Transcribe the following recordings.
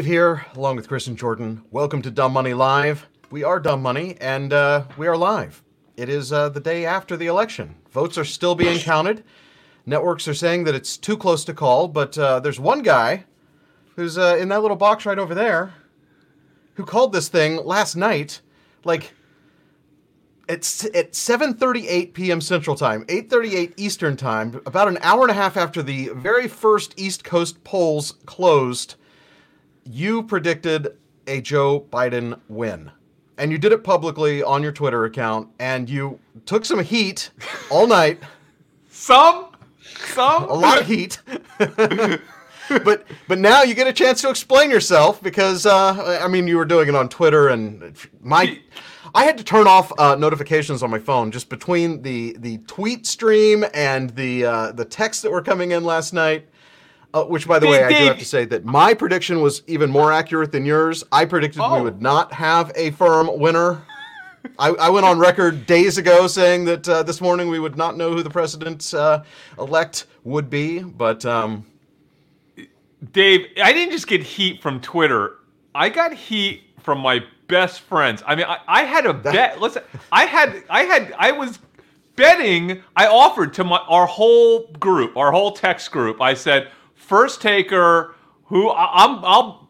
Dave here, along with Chris and Jordan. Welcome to Dumb Money Live. We are Dumb Money, and uh, we are live. It is uh, the day after the election. Votes are still being counted. Networks are saying that it's too close to call, but uh, there's one guy who's uh, in that little box right over there who called this thing last night, like it's at 7:38 p.m. Central Time, 8:38 Eastern Time, about an hour and a half after the very first East Coast polls closed. You predicted a Joe Biden win. And you did it publicly on your Twitter account, and you took some heat all night. Some, some, a lot of heat. but but now you get a chance to explain yourself because uh, I mean you were doing it on Twitter and my I had to turn off uh, notifications on my phone just between the the tweet stream and the uh, the texts that were coming in last night. Uh, which, by the way, I do have to say that my prediction was even more accurate than yours. I predicted we Oh. would not have a firm winner. I, I went on record days ago saying that uh, this morning we would not know who the president uh, elect would be, but um, Dave, I didn't just get heat from Twitter. I got heat from my best friends. I mean, I, I had a bet. Listen, I had, I had, I was betting. I offered to my our whole group, our whole text group. I said, first taker, who I, I'm, I'll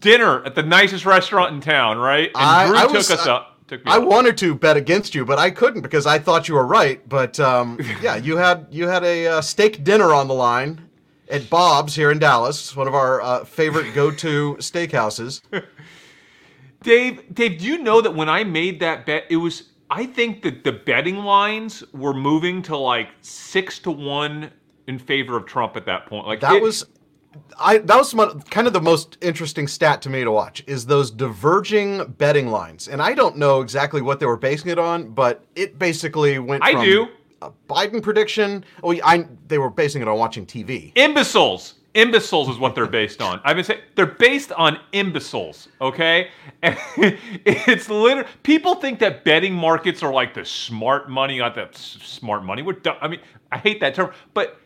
dinner at the nicest restaurant in town, right? And I- Drew I took was- us up. Took me I up. wanted to bet against you, but I couldn't because I thought you were right. But um, yeah, you had you had a uh, steak dinner on the line at Bob's here in Dallas, one of our uh, favorite go-to steakhouses. Dave, Dave, do you know that when I made that bet, it was I think that the betting lines were moving to like six to one in favor of Trump at that point. Like That it- was. I that was kind of the most interesting stat to me to watch is those diverging betting lines, and I don't know exactly what they were basing it on, but it basically went. I from do. A Biden prediction. Oh, I they were basing it on watching TV. imbeciles. Imbeciles is what they're based on. I've been saying they're based on imbeciles. Okay, and it's literally people think that betting markets are like the smart money, not the s- smart money. We're dumb. I mean, I hate that term, but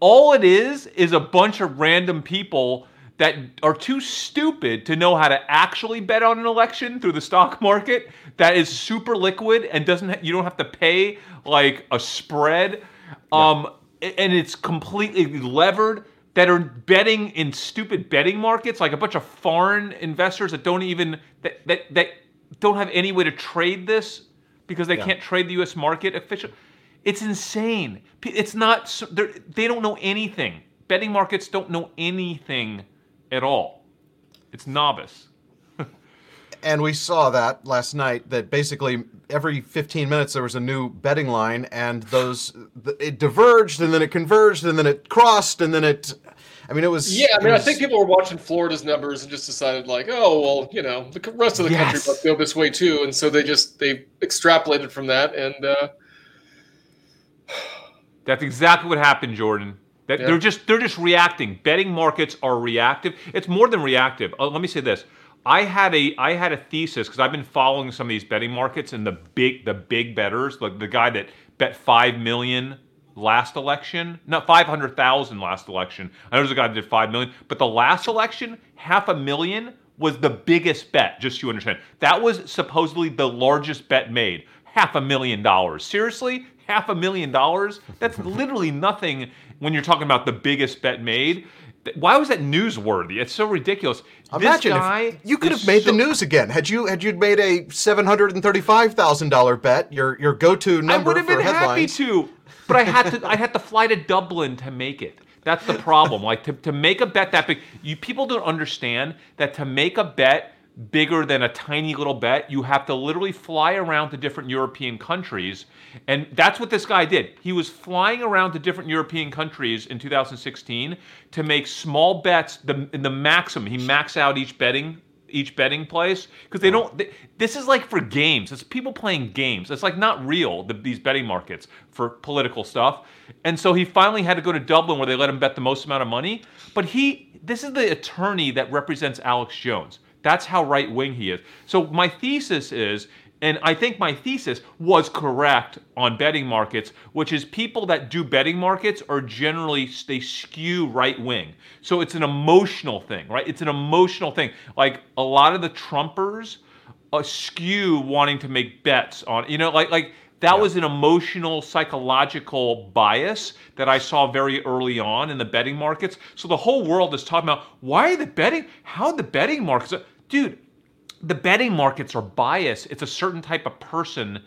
all it is is a bunch of random people that are too stupid to know how to actually bet on an election through the stock market that is super liquid and doesn't ha- you don't have to pay like a spread. Um a- and it's completely levered that are betting in stupid betting markets like a bunch of foreign investors that don't even that that, that don't have any way to trade this because they can't trade the US market official it's insane. It's not. they're- don't know anything. Betting markets don't know anything at all. It's novice. And we saw that last night that basically every 15 minutes there was a new betting line and those it diverged and then it converged and then it crossed and then it I mean it was Yeah, I it mean, I think people were watching Florida's numbers and just decided like, oh well, you know, the rest of the country Yes. must go this way too, and so they just they extrapolated from that, and uh, That's exactly what happened, Jordan. That Yeah. they're just they're just reacting. Betting markets are reactive. It's more than reactive. Uh, let me say this. I had a I had a thesis because I've been following some of these betting markets and the big the big betters, like the guy that bet five million last election, not five hundred thousand last election. I know there's a guy that did five million, but the last election, half a million was the biggest bet. Just so you understand, that was supposedly the largest bet made. Half a million dollars. Seriously, half a million dollars? That's literally nothing when you're talking about the biggest bet made. Why was that newsworthy? It's so ridiculous. Imagine this guy you could have made so- the news again had you had you made a seven hundred and thirty five thousand dollar bet your your go to number. I would have for been happy to, but I had to. I had to fly to Dublin to make it. That's the problem. Like to, to make a bet that big, you people don't understand that to make a bet bigger than a tiny little bet, you have to literally fly around to different European countries, and that's what this guy did. He was flying around to different European countries in 2016 to make small bets. The in the maximum, he maxed out each betting each betting place because they don't. They, this is like for games. It's people playing games. It's like not real. The, these betting markets for political stuff. And so he finally had to go to Dublin where they let him bet the most amount of money. But he, this is the attorney that represents Alex Jones. That's how right wing he is. So my thesis is And I think my thesis was correct on betting markets, which is people that do betting markets are generally they skew right wing. So it's an emotional thing, right? It's an emotional thing. Like a lot of the Trumpers uh, skew wanting to make bets on, you know, like like that was an emotional psychological bias that I saw very early on in the betting markets. So the whole world is talking about why are the betting, how the betting markets, dude, the betting markets are biased. It's a certain type of person,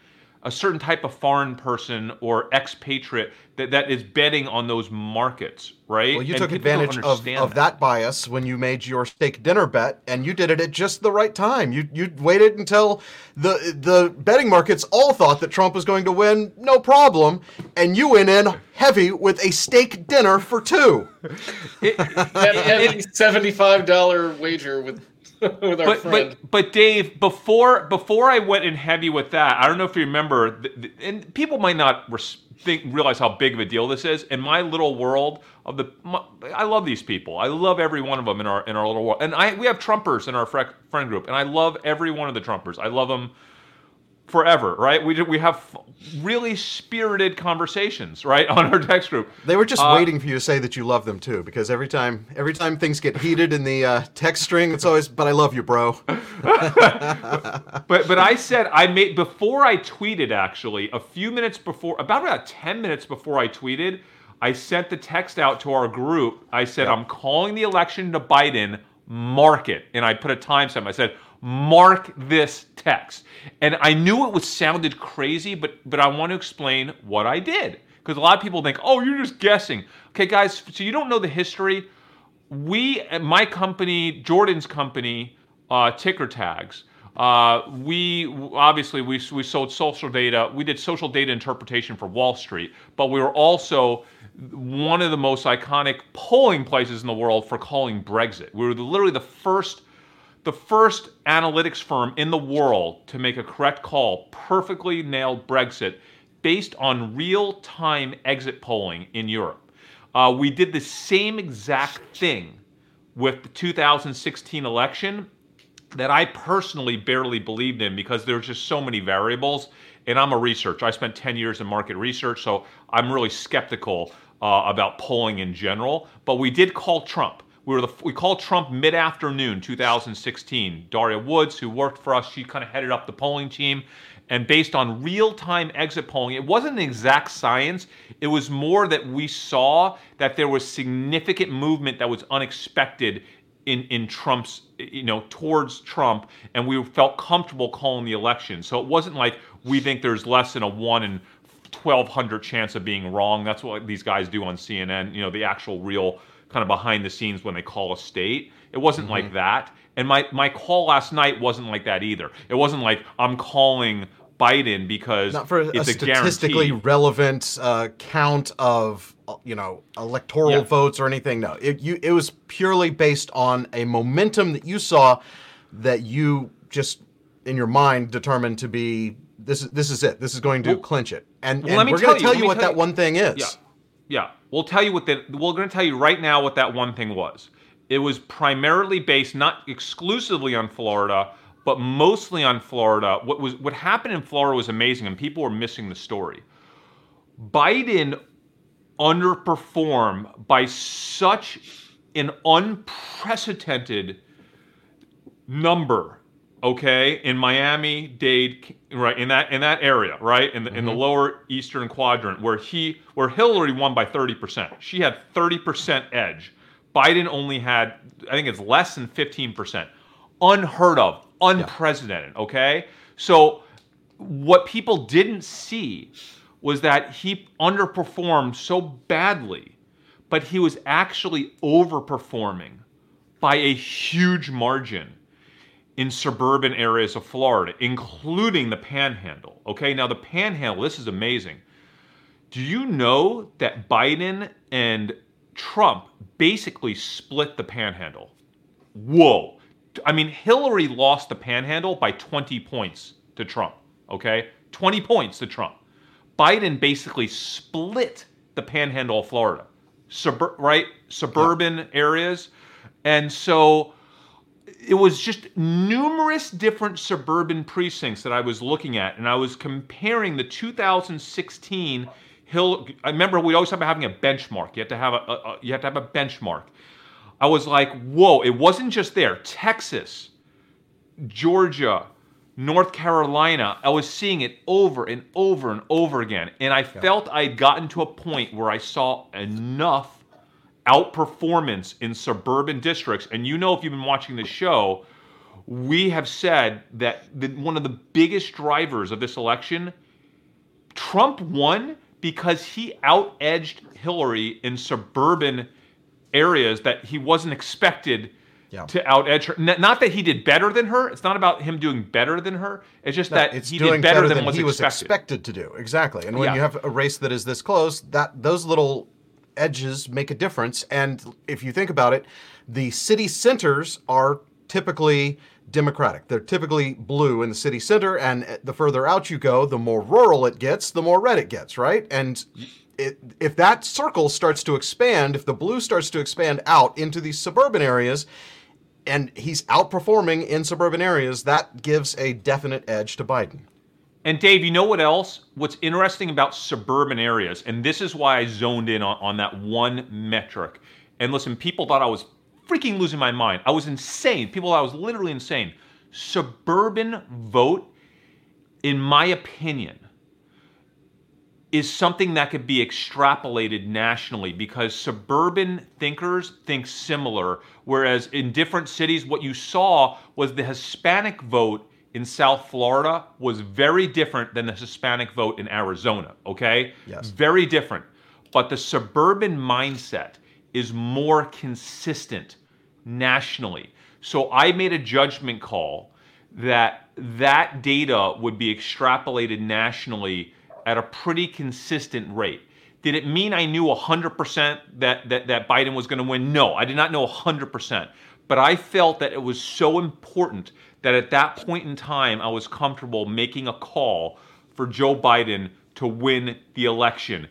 a certain type of foreign person or expatriate that, that is betting on those markets, right? Well, you And took advantage of, understand of that bias when you made your steak dinner bet, and you did it at just the right time. You you waited until the the betting markets all thought that Trump was going to win, no problem, and you went in heavy with a steak dinner for two. It- That heavy seventy-five dollar wager with with our but, friend. but but Dave, before before I went in heavy with that, I don't know if you remember, and people might not think realize how big of a deal this is. In my little world of the, my, I love these people. I love every one of them in our in our little world, and I we have Trumpers in our friend group, and I love every one of the Trumpers. I love them forever, right? We we have really spirited conversations, right, on our text group. They were just Uh, waiting for you to say that you love them too, because every time every time things get heated in the uh, text string, it's always, "But I love you, bro." But but I said I made before I tweeted actually a few minutes before about about ten minutes before I tweeted, I sent the text out to our group. I said I'm calling the election to Biden. Mark it, and I put a timestamp. I said mark this text, and I knew it was sounded crazy, but but I want to explain what I did. Because a lot of people think, oh, you're just guessing. Okay, guys, so you don't know the history. We my company jordan's company uh, TickerTags uh, we obviously we, we sold social data. We did social data interpretation for wall street but we were also one of the most iconic polling places in the world for calling brexit. We were literally the first the first analytics firm in the world to make a correct call perfectly nailed brexit based on real-time exit polling in europe uh, we did the same exact thing with the 2016 election that I personally barely believed in because there's just so many variables. And I'm a researcher. I spent 10 years in market research, so I'm really skeptical uh, about polling in general. But we did call Trump. We were the we called Trump mid-afternoon 2016. Daria Woods, who worked for us, she kind of headed up the polling team. And based on real-time exit polling, it wasn't an exact science. It was more that we saw that there was significant movement that was unexpected in in Trump's you know towards Trump, and we felt comfortable calling the election. So it wasn't like we think there's less than a one in 1200 chance of being wrong. That's what these guys do on CNN. You know the actual real kind of behind the scenes when they call a state. It wasn't Mm-hmm. like that. And my my call last night wasn't like that either. It wasn't like I'm calling Biden because Not for a it's a, statistically guarantee. relevant uh, count of uh, you know electoral Yeah. votes or anything. No, it you it was purely based on a momentum that you saw that you just in your mind determined to be this is this is it. This is going to Well- clinch it. And, well, and let me we're going to you, tell you what tell that you- one thing is. Yeah. Yeah. We'll tell you what that we're going to tell you right now what that one thing was. It was primarily based not exclusively on Florida, but mostly on Florida. What was what happened in Florida was amazing and people were missing the story. Biden underperformed by such an unprecedented number okay in miami dade right in that in that area right in the, in the mm-hmm. lower eastern quadrant where he where hillary won by 30% she had 30% edge. Biden only had i think it's less than 15% unheard of unprecedented okay? So what people didn't see was that he underperformed so badly but he was actually overperforming by a huge margin in suburban areas of Florida, including the Panhandle. Okay, now the Panhandle, this is amazing. Do you know that Biden and Trump basically split the Panhandle? Whoa. I mean, Hillary lost the Panhandle by 20 points to Trump. Okay, 20 points to Trump. Biden basically split the Panhandle of Florida, Subur- right? Suburban areas, and so it was just numerous different suburban precincts that I was looking at, and I was comparing the 2016 Hill. I remember we always talk about having a benchmark. You have to have a, a, a you have to have a benchmark. I was like, whoa! It wasn't just there. Texas, Georgia, North Carolina. I was seeing it over and over and over again, and I felt I'd gotten to a point where I saw enough outperformance in suburban districts. And you know, if you've been watching the show, we have said that the, one of the biggest drivers of this election, Trump won because he out edged Hillary in suburban areas that he wasn't expected Yeah. to out edge her. Not that he did better than her. It's not about him doing better than her. It's just that it's he did better, than, was he was expected. expected to do. Exactly. And when Yeah. you have a race that is this close, that those little edges make a difference. And if you think about it, the city centers are typically Democratic. They're typically blue in the city center, and the further out you go, the more rural it gets, the more red it gets, right? And it, if that circle starts to expand, if the blue starts to expand out into these suburban areas, and he's outperforming in suburban areas, that gives a definite edge to Biden. And Dave, you know what else? What's interesting about suburban areas, and this is why I zoned in on, on that one metric. And listen, people thought I was freaking losing my mind. I was insane. People thought I was literally insane. Suburban vote, in my opinion, is something that could be extrapolated nationally because suburban thinkers think similar, whereas in different cities, what you saw was the Hispanic vote in South Florida was very different than the Hispanic vote in Arizona, okay? Yes. Very different. But the suburban mindset is more consistent nationally. So I made a judgment call that that data would be extrapolated nationally at a pretty consistent rate. Did it mean I knew 100% that, that, that Biden was going to win? No, I did not know 100%. But I felt that it was so important that at that point in time, I was comfortable making a call for Joe Biden to win the election.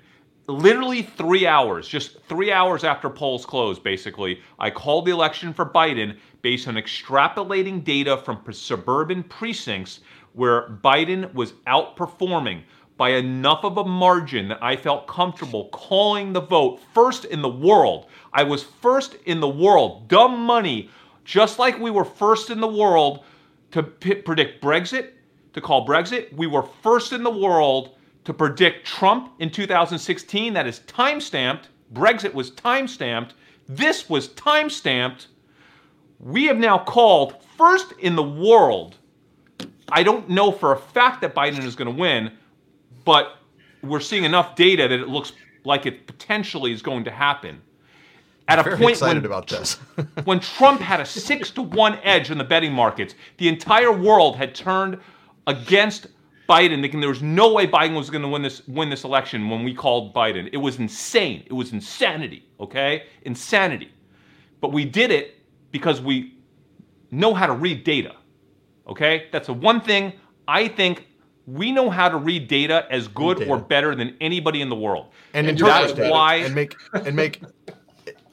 Literally three hours, just three hours after polls closed, basically, I called the election for Biden based on extrapolating data from suburban precincts where Biden was outperforming by enough of a margin that I felt comfortable calling the vote first in the world. I was first in the world. Dumb money, just like we were first in the world to p- predict Brexit, to call Brexit, we were first in the world to predict Trump in 2016. That is time stamped. Brexit was time stamped. This was time stamped. We have now called first in the world. I don't know for a fact that Biden is going to win, but we're seeing enough data that it looks like it potentially is going to happen. At a Very point excited when, about this. when Trump had a six to one edge in the betting markets, the entire world had turned against Biden, thinking there was no way Biden was going to win this win this election when we called Biden. It was insane. It was insanity. Okay, insanity. But we did it because we know how to read data. Okay, that's the one thing I think we know how to read data as good data. or better than anybody in the world. and And that's data why- and make and make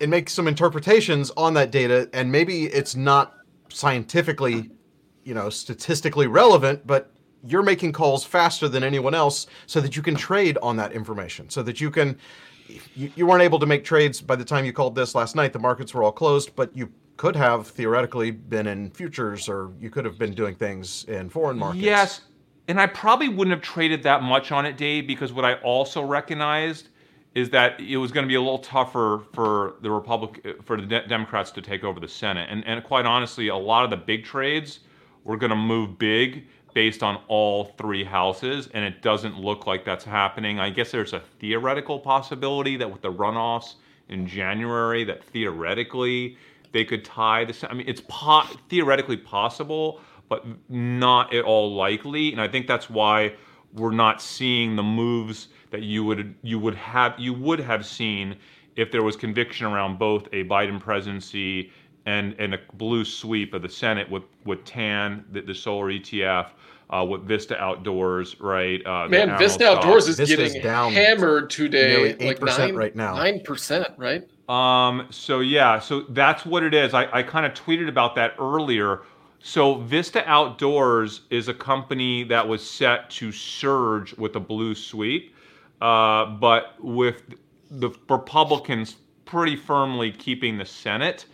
and make some interpretations on that data and maybe it's not scientifically you know statistically relevant but you're making calls faster than anyone else so that you can trade on that information so that you can you, you weren't able to make trades by the time you called this last night. The markets were all closed but you could have theoretically been in futures or you could have been doing things in foreign markets. Yes, and I probably wouldn't have traded that much on it, Dave, because what I also recognized is that it was going to be a little tougher for the Republic for the De- Democrats to take over the Senate, and and quite honestly, a lot of the big trades were going to move big based on all three houses, and it doesn't look like that's happening. I guess there's a theoretical possibility that with the runoffs in January, that theoretically they could tie the. I mean, it's po- theoretically possible, but not at all likely. And I think that's why we're not seeing the moves that you would you would have you would have seen if there was conviction around both a Biden presidency and and a blue sweep of the Senate with with TAN, the, the solar ETF, uh, with Vista Outdoors, right? Uh, Man, Vista stock. Outdoors is Vista's getting down hammered today. like 8% nine, right now. Nine percent, right? Um, so yeah, so that's what it is. I, I kind of tweeted about that earlier. So Vista Outdoors is a company that was set to surge with a blue sweep, uh, but with the Republicans pretty firmly keeping the Senate.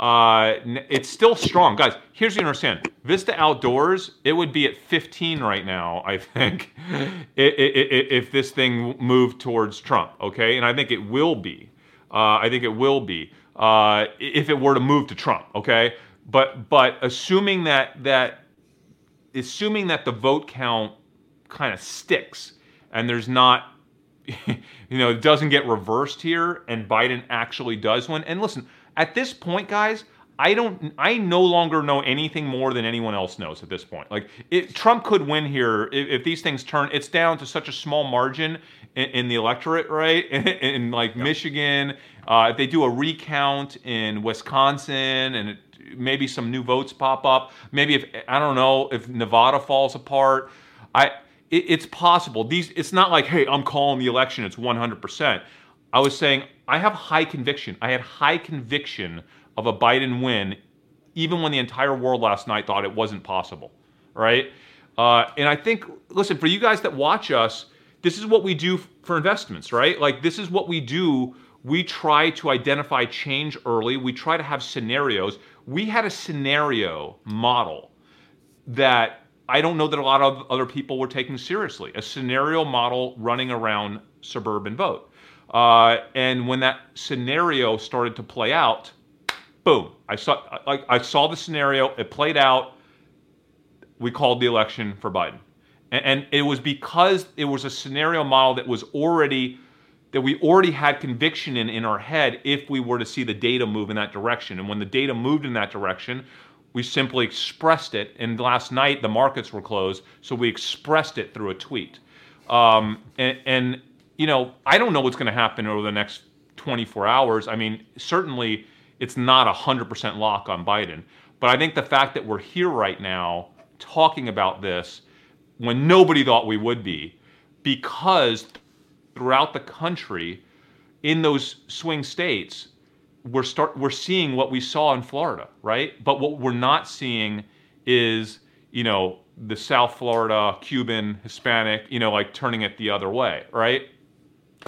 Uh, it's still strong, guys. Here's what you understand: Vista Outdoors, it would be at 15 right now, I think, if this thing moved towards Trump. Okay, and I think it will be. Uh, I think it will be uh, if it were to move to Trump. Okay, but but assuming that that assuming that the vote count kind of sticks and there's not you know it doesn't get reversed here and Biden actually does win. And listen, at this point, guys, I don't. I no longer know anything more than anyone else knows at this point. Like it, Trump could win here if, if, these things turn. It's down to such a small margin in, in the electorate, right? In, in like. Michigan, uh, if they do a recount in Wisconsin, and it, maybe some new votes pop up. Maybe if I don't know if Nevada falls apart. I it, it's possible. These. It's not like hey, I'm calling the election. It's 100. percent I was saying I have high conviction. I had high conviction of a Biden win, even when the entire world last night thought it wasn't possible, right? Uh, and I think, listen, for you guys that watch us, this is what we do for investments, right? Like this is what we do. We try to identify change early. We try to have scenarios. We had a scenario model that I don't know that a lot of other people were taking seriously. A scenario model running around suburban vote. Uh, and when that scenario started to play out, boom! I saw like I saw the scenario. It played out. We called the election for Biden, and, and it was because it was a scenario model that was already that we already had conviction in in our head if we were to see the data move in that direction. And when the data moved in that direction, we simply expressed it. And last night the markets were closed, so we expressed it through a tweet. Um, and, and you know, I don't know what's going to happen over the next 24 hours. I mean, certainly it's not a 100% lock on Biden. But I think the fact that we're here right now talking about this when nobody thought we would be, because throughout the country, in those swing states, we're start we're seeing what we saw in Florida, right? But what we're not seeing is, you know, the South Florida Cuban Hispanic, you know, like turning it the other way, right?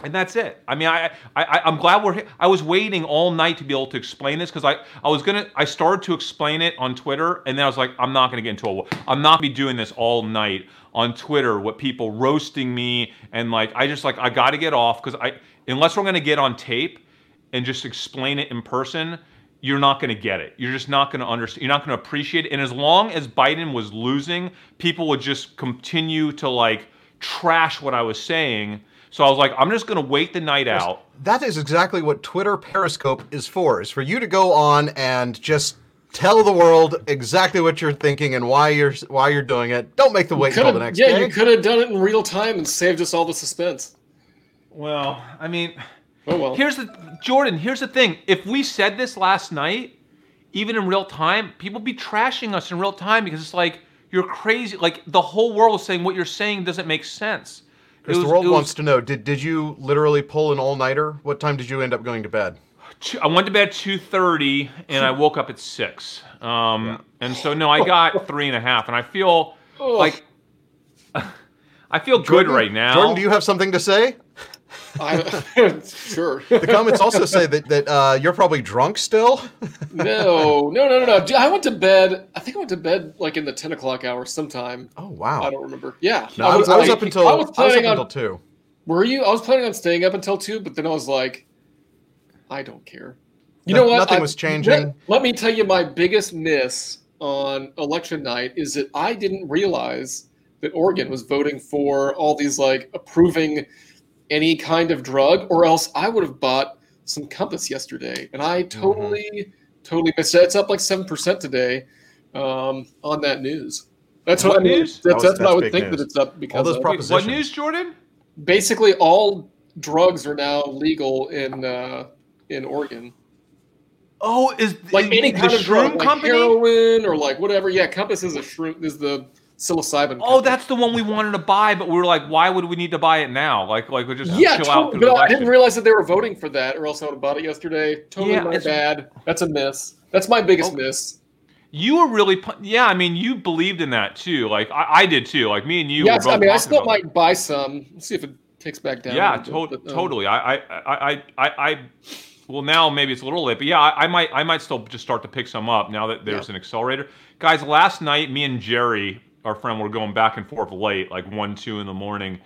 And that's it. I mean, I, I I'm glad we're. Here. I was waiting all night to be able to explain this because I I was gonna. I started to explain it on Twitter, and then I was like, I'm not gonna get into a. I'm not gonna be doing this all night on Twitter with people roasting me and like I just like I got to get off because I unless we're gonna get on tape and just explain it in person, you're not going to get it. You're just not going to understand. You're not going to appreciate it. And as long as Biden was losing, people would just continue to like trash what I was saying so I was like, I'm just going to wait the night out. That is exactly what Twitter Periscope is for. Is for you to go on and just tell the world exactly what you're thinking and why you're why you're doing it. Don't make the wait until the next yeah, day. Yeah, you could have done it in real time and saved us all the suspense. Well, I mean, oh well. Here's the Jordan. Here's the thing. If we said this last night, even in real time, people be trashing us in real time because it's like you're crazy. Like the whole world is saying what you're saying doesn't make sense. Was, the world was, wants to know: Did did you literally pull an all nighter? What time did you end up going to bed? I went to bed two thirty, and I woke up at six. Um, yeah. And so no, I got three and a half, and I feel like I feel Jordan, good right now. Jordan, do you have something to say? I, sure. The comments also say that that uh, you're probably drunk still. no, no, no, no, no. I went to bed. I think I went to bed like in the ten o'clock hour sometime. Oh wow! I don't remember. Yeah, no, I was, I was up until I was planning I was on, until two. Were you? I was planning on staying up until two, but then I was like, I don't care. You no, know what? Nothing I, was changing. Let, let me tell you, my biggest miss on election night is that I didn't realize that Oregon was voting for all these like approving any kind of drug, or else I would have bought some Compass yesterday, and I mm-hmm. totally, mm-hmm. totally missed it. It's up like seven percent today um, on that news. That's what, what I mean. News? That's, that was, that's, what I would think news. that it's up because all those of. propositions. What news, Jordan? Basically, all drugs are now legal in uh, in Oregon. Oh, is like any kind of drug, company? like heroin or like whatever. Yeah, Compass is a shroom is the psilocybin. Oh, that's the one we wanted to buy, but we were like, why would we need to buy it now? Like, like we just yeah. chill Totally, but I didn't realize that they were voting for that, or else I would have bought it yesterday. Totally Yeah, my bad. That's a miss. That's my biggest Oh. miss. You were really, yeah. I mean, you believed in that too. Like I, I did too. Like me and you. yeah, I mean, I still might buy some. Let's see if it takes back down. Yeah, to- bit, but, um, totally. I, I, I, I, I, I, well, now maybe it's a little late, but yeah, I, I might, I might still just start to pick some up now that there's Yeah. an accelerator. Guys, last night, me and Jerry, our friend, were going back and forth late, like one, two in the morning,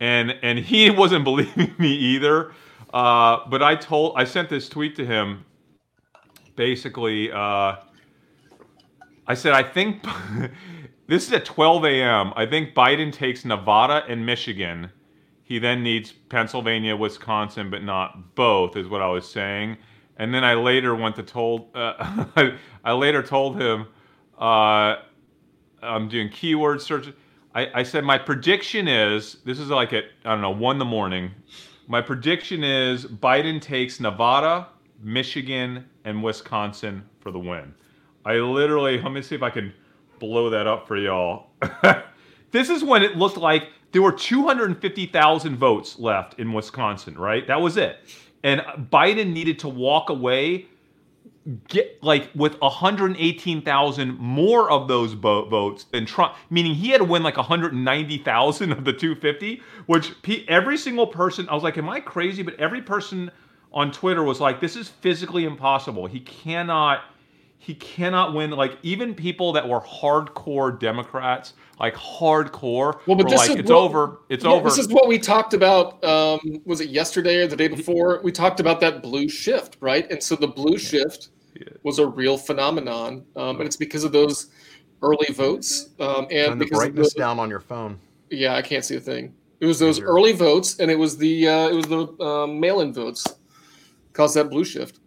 and and he wasn't believing me either. Uh, but I told, I sent this tweet to him. Basically, uh, I said, I think this is at 12 a.m. I think Biden takes Nevada and Michigan. He then needs Pennsylvania, Wisconsin, but not both, is what I was saying. And then I later went to told, uh, I later told him, uh, I'm doing keyword search. I, I said my prediction is this is like at I don't know one in the morning. My prediction is Biden takes Nevada, Michigan, and Wisconsin for the win. I literally let me see if I can blow that up for y'all. this is when it looked like there were 250,000 votes left in Wisconsin, right? That was it. And Biden needed to walk away get like with 118,000 more of those bo- votes than Trump, meaning he had to win like 190,000 of the 250, which every single person, I was like, am I crazy? But every person on Twitter was like, this is physically impossible. He cannot, he cannot win. Like even people that were hardcore Democrats, like hardcore, Well, but were this like, is it's what- over, it's Yeah, over. This is what we talked about. Um, was it yesterday or the day before? We talked about that blue shift, right? And so the blue shift was a real phenomenon, um, and it's because of those early votes um, and Turn the because brightness the, down on your phone. yeah, I can't see a thing. It was those early votes, and it was the uh, it was the um, mail-in votes caused that blue shift.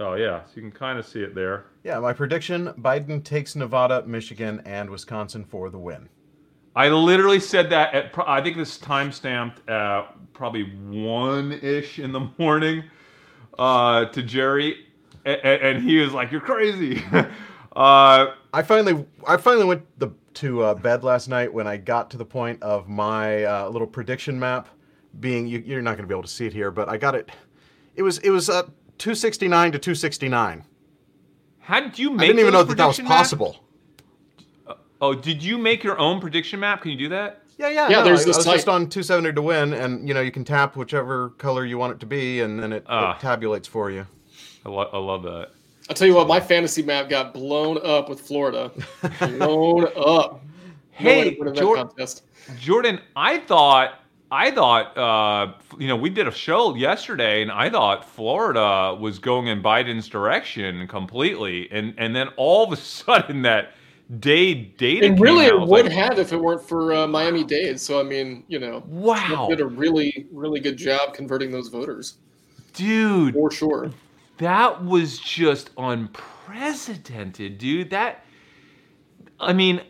oh yeah, so you can kind of see it there. Yeah, my prediction: Biden takes Nevada, Michigan, and Wisconsin for the win. I literally said that at pro- I think this time stamped at probably one ish in the morning uh, to Jerry, and, and he was like, "You're crazy." uh, I finally, I finally went the, to uh, bed last night when I got to the point of my uh, little prediction map being. You, you're not going to be able to see it here, but I got it. It was it was uh, 269 to 269. how did you make? It? I didn't even know that that was prediction maps? possible. Oh, did you make your own prediction map? Can you do that? Yeah, yeah. Yeah, no, there's I, this I was type- just on 270 to win, and you know you can tap whichever color you want it to be, and then it, Ah. it tabulates for you. I, lo- I love that. I'll tell you what, my fantasy map got blown up with Florida. blown up. Hey, to win Jor- contest. Jordan, I thought, I thought, uh, you know, we did a show yesterday, and I thought Florida was going in Biden's direction completely, and and then all of a sudden that day data. And really, out, it would like, have if it weren't for uh, Miami Dade. So I mean, you know, Wow, did a really, really good job converting those voters dude, for sure. That was just unprecedented, dude. That, I mean,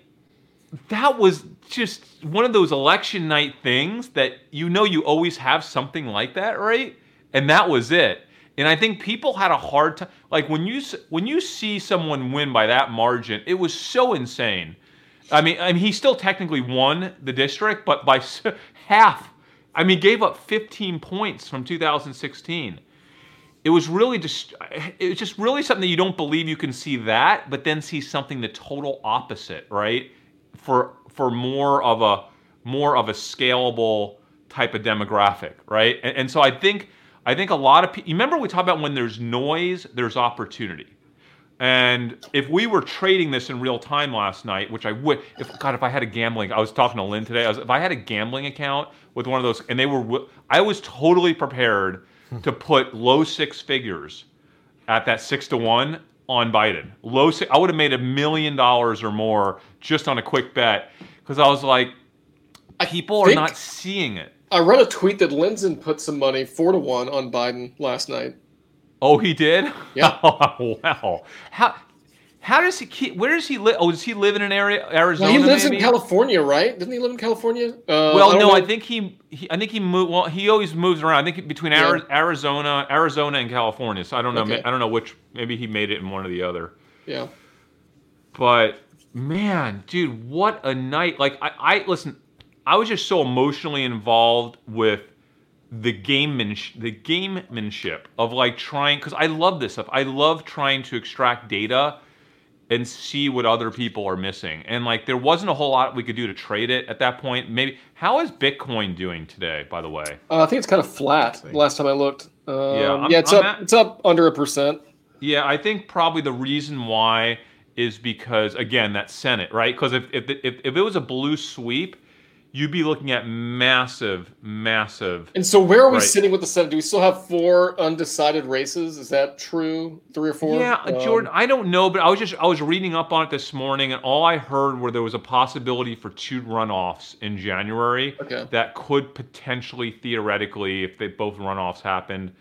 that was just one of those election night things that you know you always have something like that, right? And that was it. And I think people had a hard time. Like when you when you see someone win by that margin, it was so insane. I mean, I mean, he still technically won the district, but by half. I mean, gave up 15 points from 2016 it was really just it was just really something that you don't believe you can see that but then see something the total opposite right for for more of a more of a scalable type of demographic right and, and so i think i think a lot of people remember we talked about when there's noise there's opportunity and if we were trading this in real time last night, which I would, if God, if I had a gambling, I was talking to Lynn today. I was, if I had a gambling account with one of those, and they were, I was totally prepared to put low six figures at that six to one on Biden. Low six, I would have made a million dollars or more just on a quick bet because I was like, people are not seeing it. I read a tweet that Lindsay put some money four to one on Biden last night. Oh, he did. Yeah. wow. How? How does he keep? Where does he live? Oh, does he live in an area, Well, Arizona? he lives maybe? in California, right? Doesn't he live in California? Uh, Well, don't no, know. I think he, he I think he moved. Well, he always moves around. I think between Yeah. Arizona, Arizona, and California. So I don't know. Okay. I don't know which. Maybe he made it in one or the other. Yeah. But man, dude, what a night! Like I, I listen, I was just so emotionally involved with the gamemanship, the gamemanship of like trying because I love this stuff. I love trying to extract data and see what other people are missing. And like there wasn't a whole lot we could do to trade it at that point. Maybe how is Bitcoin doing today? By the way, Uh, I think it's kind of flat. Last time I looked. Um, Yeah, I'm- yeah, it's I'm up. at- It's up under a percent. Yeah, I think probably the reason why is because again that Senate, right? Because if if, if if it was a blue sweep, you'd be looking at massive, massive. And so, where are we Right. sitting with the Senate? Do we still have four undecided races? Is that true? Three or four? Yeah, Um, Jordan, I don't know, but I was just I was reading up on it this morning, and all I heard were there was a possibility for two runoffs in January Okay. that could potentially, theoretically, if they both runoffs happened,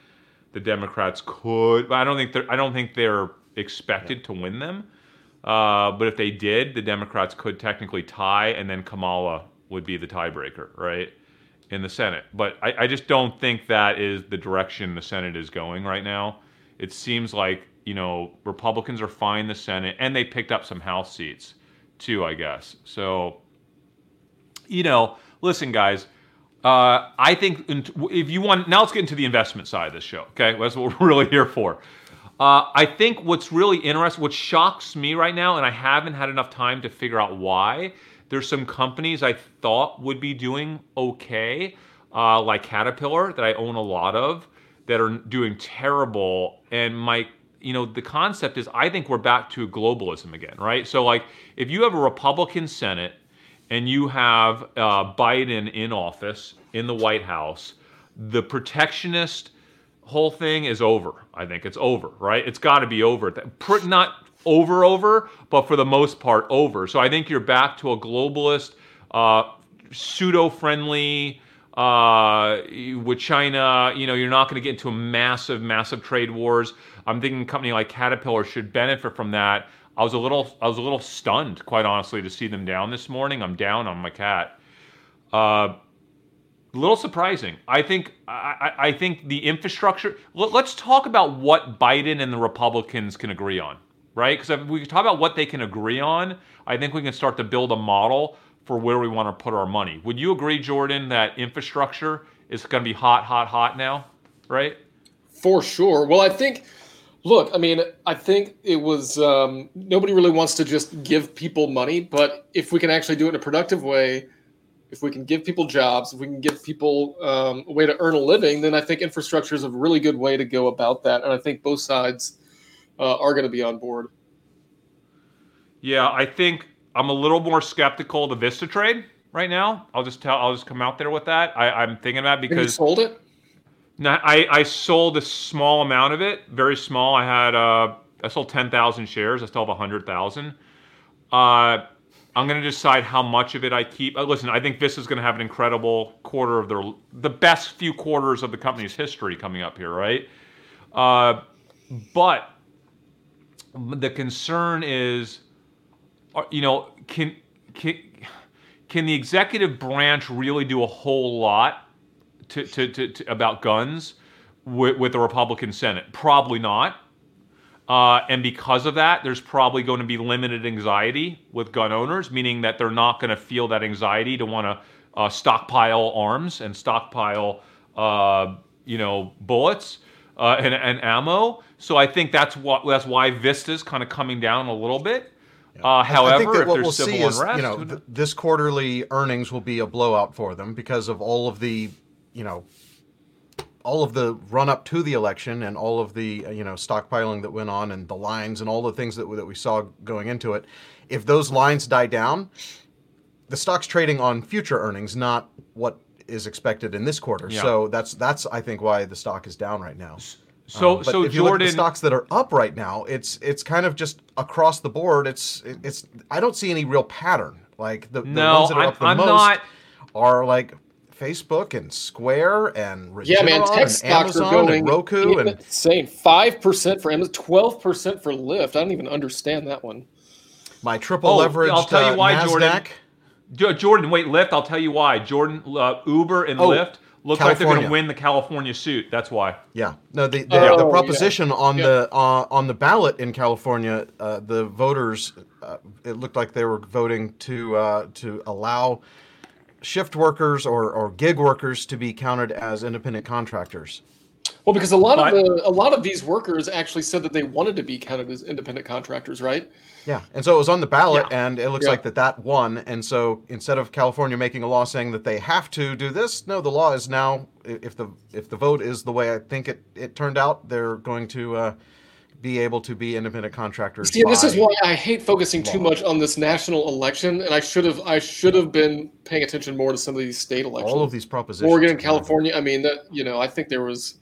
the Democrats could. But I don't think they're I don't think they're expected to win them. Uh, but if they did, the Democrats could technically tie, and then Kamala would be the tiebreaker, right, in the Senate. But I, I just don't think that is the direction the Senate is going right now. It seems like you know Republicans are fine in the Senate, and they picked up some House seats too, I guess. So, you know, listen, guys. Uh, I think if you want, now let's get into the investment side of this show. Okay, that's what we're really here for. Uh, I think what's really interesting, what shocks me right now, and I haven't had enough time to figure out why. There's some companies I thought would be doing okay, uh, like Caterpillar, that I own a lot of, that are doing terrible. And my, you know, the concept is I think we're back to globalism again, right? So, like, if you have a Republican Senate and you have uh, Biden in office in the White House, the protectionist whole thing is over. I think it's over, right? It's got to be over. Not over, over, but for the most part, over. So I think you're back to a globalist, uh, pseudo-friendly uh, with China. You know, you're not going to get into a massive, massive trade wars. I'm thinking a company like Caterpillar should benefit from that. I was a little, I was a little stunned, quite honestly, to see them down this morning. I'm down on my cat. Uh, a little surprising. I think I, I I think the infrastructure. Let, us talk about what Biden and the Republicans can agree on, right? Because if we talk about what they can agree on, I think we can start to build a model for where we want to put our money. Would you agree, Jordan, that infrastructure is going to be hot, hot, hot now, right? For sure. Well, I think, look, I mean, I think it was um, nobody really wants to just give people money, but if we can actually do it in a productive way, if we can give people jobs, if we can give people um, a way to earn a living, then I think infrastructure is a really good way to go about that. And I think both sides uh, are going to be on board. Yeah, I think I'm a little more skeptical of the Vista trade right now. I'll just tell. I'll just come out there with that. I, I'm thinking about Have you because sold it? No, I, I sold a small amount of it, very small. I had uh, I sold ten thousand shares. I still have hundred thousand. Uh, I'm going to decide how much of it I keep. Uh, listen, I think this is going to have an incredible quarter of their the best few quarters of the company's history coming up here, right? Uh, but the concern is, uh, you know, can can can the executive branch really do a whole lot to, to, to, to about guns with, with the Republican Senate? Probably not. Uh, and because of that, there's probably going to be limited anxiety with gun owners, meaning that they're not going to feel that anxiety to want to uh, stockpile arms and stockpile, uh, you know, bullets uh, and, and ammo. So I think that's what that's why Vista's kind of coming down a little bit. Uh, however, I think that if what there's we'll civil see is, you know, th- this quarterly earnings will be a blowout for them because of all of the, you know, all of the run up to the election and all of the, you know, stockpiling that went on and the lines and all the things that, that we saw going into it. If those lines die down, the stock's trading on future earnings, not what is expected in this quarter. Yeah. So that's that's I think why the stock is down right now. so Um, but so if you look at Jordan, the stocks that are up right now, it's it's kind of just across the board. It's it's I don't see any real pattern. Like the, the No, ones that are I'm- up the I'm most not- are like Facebook and Square and Regeneron Yeah, man, tech and stocks Amazon are going and Roku and insane. Five percent for Amazon, twelve percent for Lyft. I don't even understand that one. my triple Oh, leverage. I'll tell you uh, why, Nasdaq. Jordan. Jo- Jordan, wait, Lyft. I'll tell you why. Jordan, uh, Uber and Oh, Lyft look like they're going to win the California suit. That's why. Yeah, no, the the, Oh, the yeah. proposition on Yeah. the uh, on the ballot in California, uh, the voters uh, it looked like they were voting to uh, to allow shift workers or, or gig workers to be counted as independent contractors. Well, because a lot But- of the a lot of these workers actually said that they wanted to be counted as independent contractors, right? Yeah, and so it was on the ballot, Yeah. and it looks Yeah. like that that won. And so instead of California making a law saying that they have to do this, no, the law is now if the if the vote is the way I think it it turned out, they're going to uh, be able to be independent contractors. See, this is why I hate focusing too much on this national election, and I should have I should have been paying attention more to some of these state elections. all of these propositions. Oregon and California. I mean, that you know, I think there was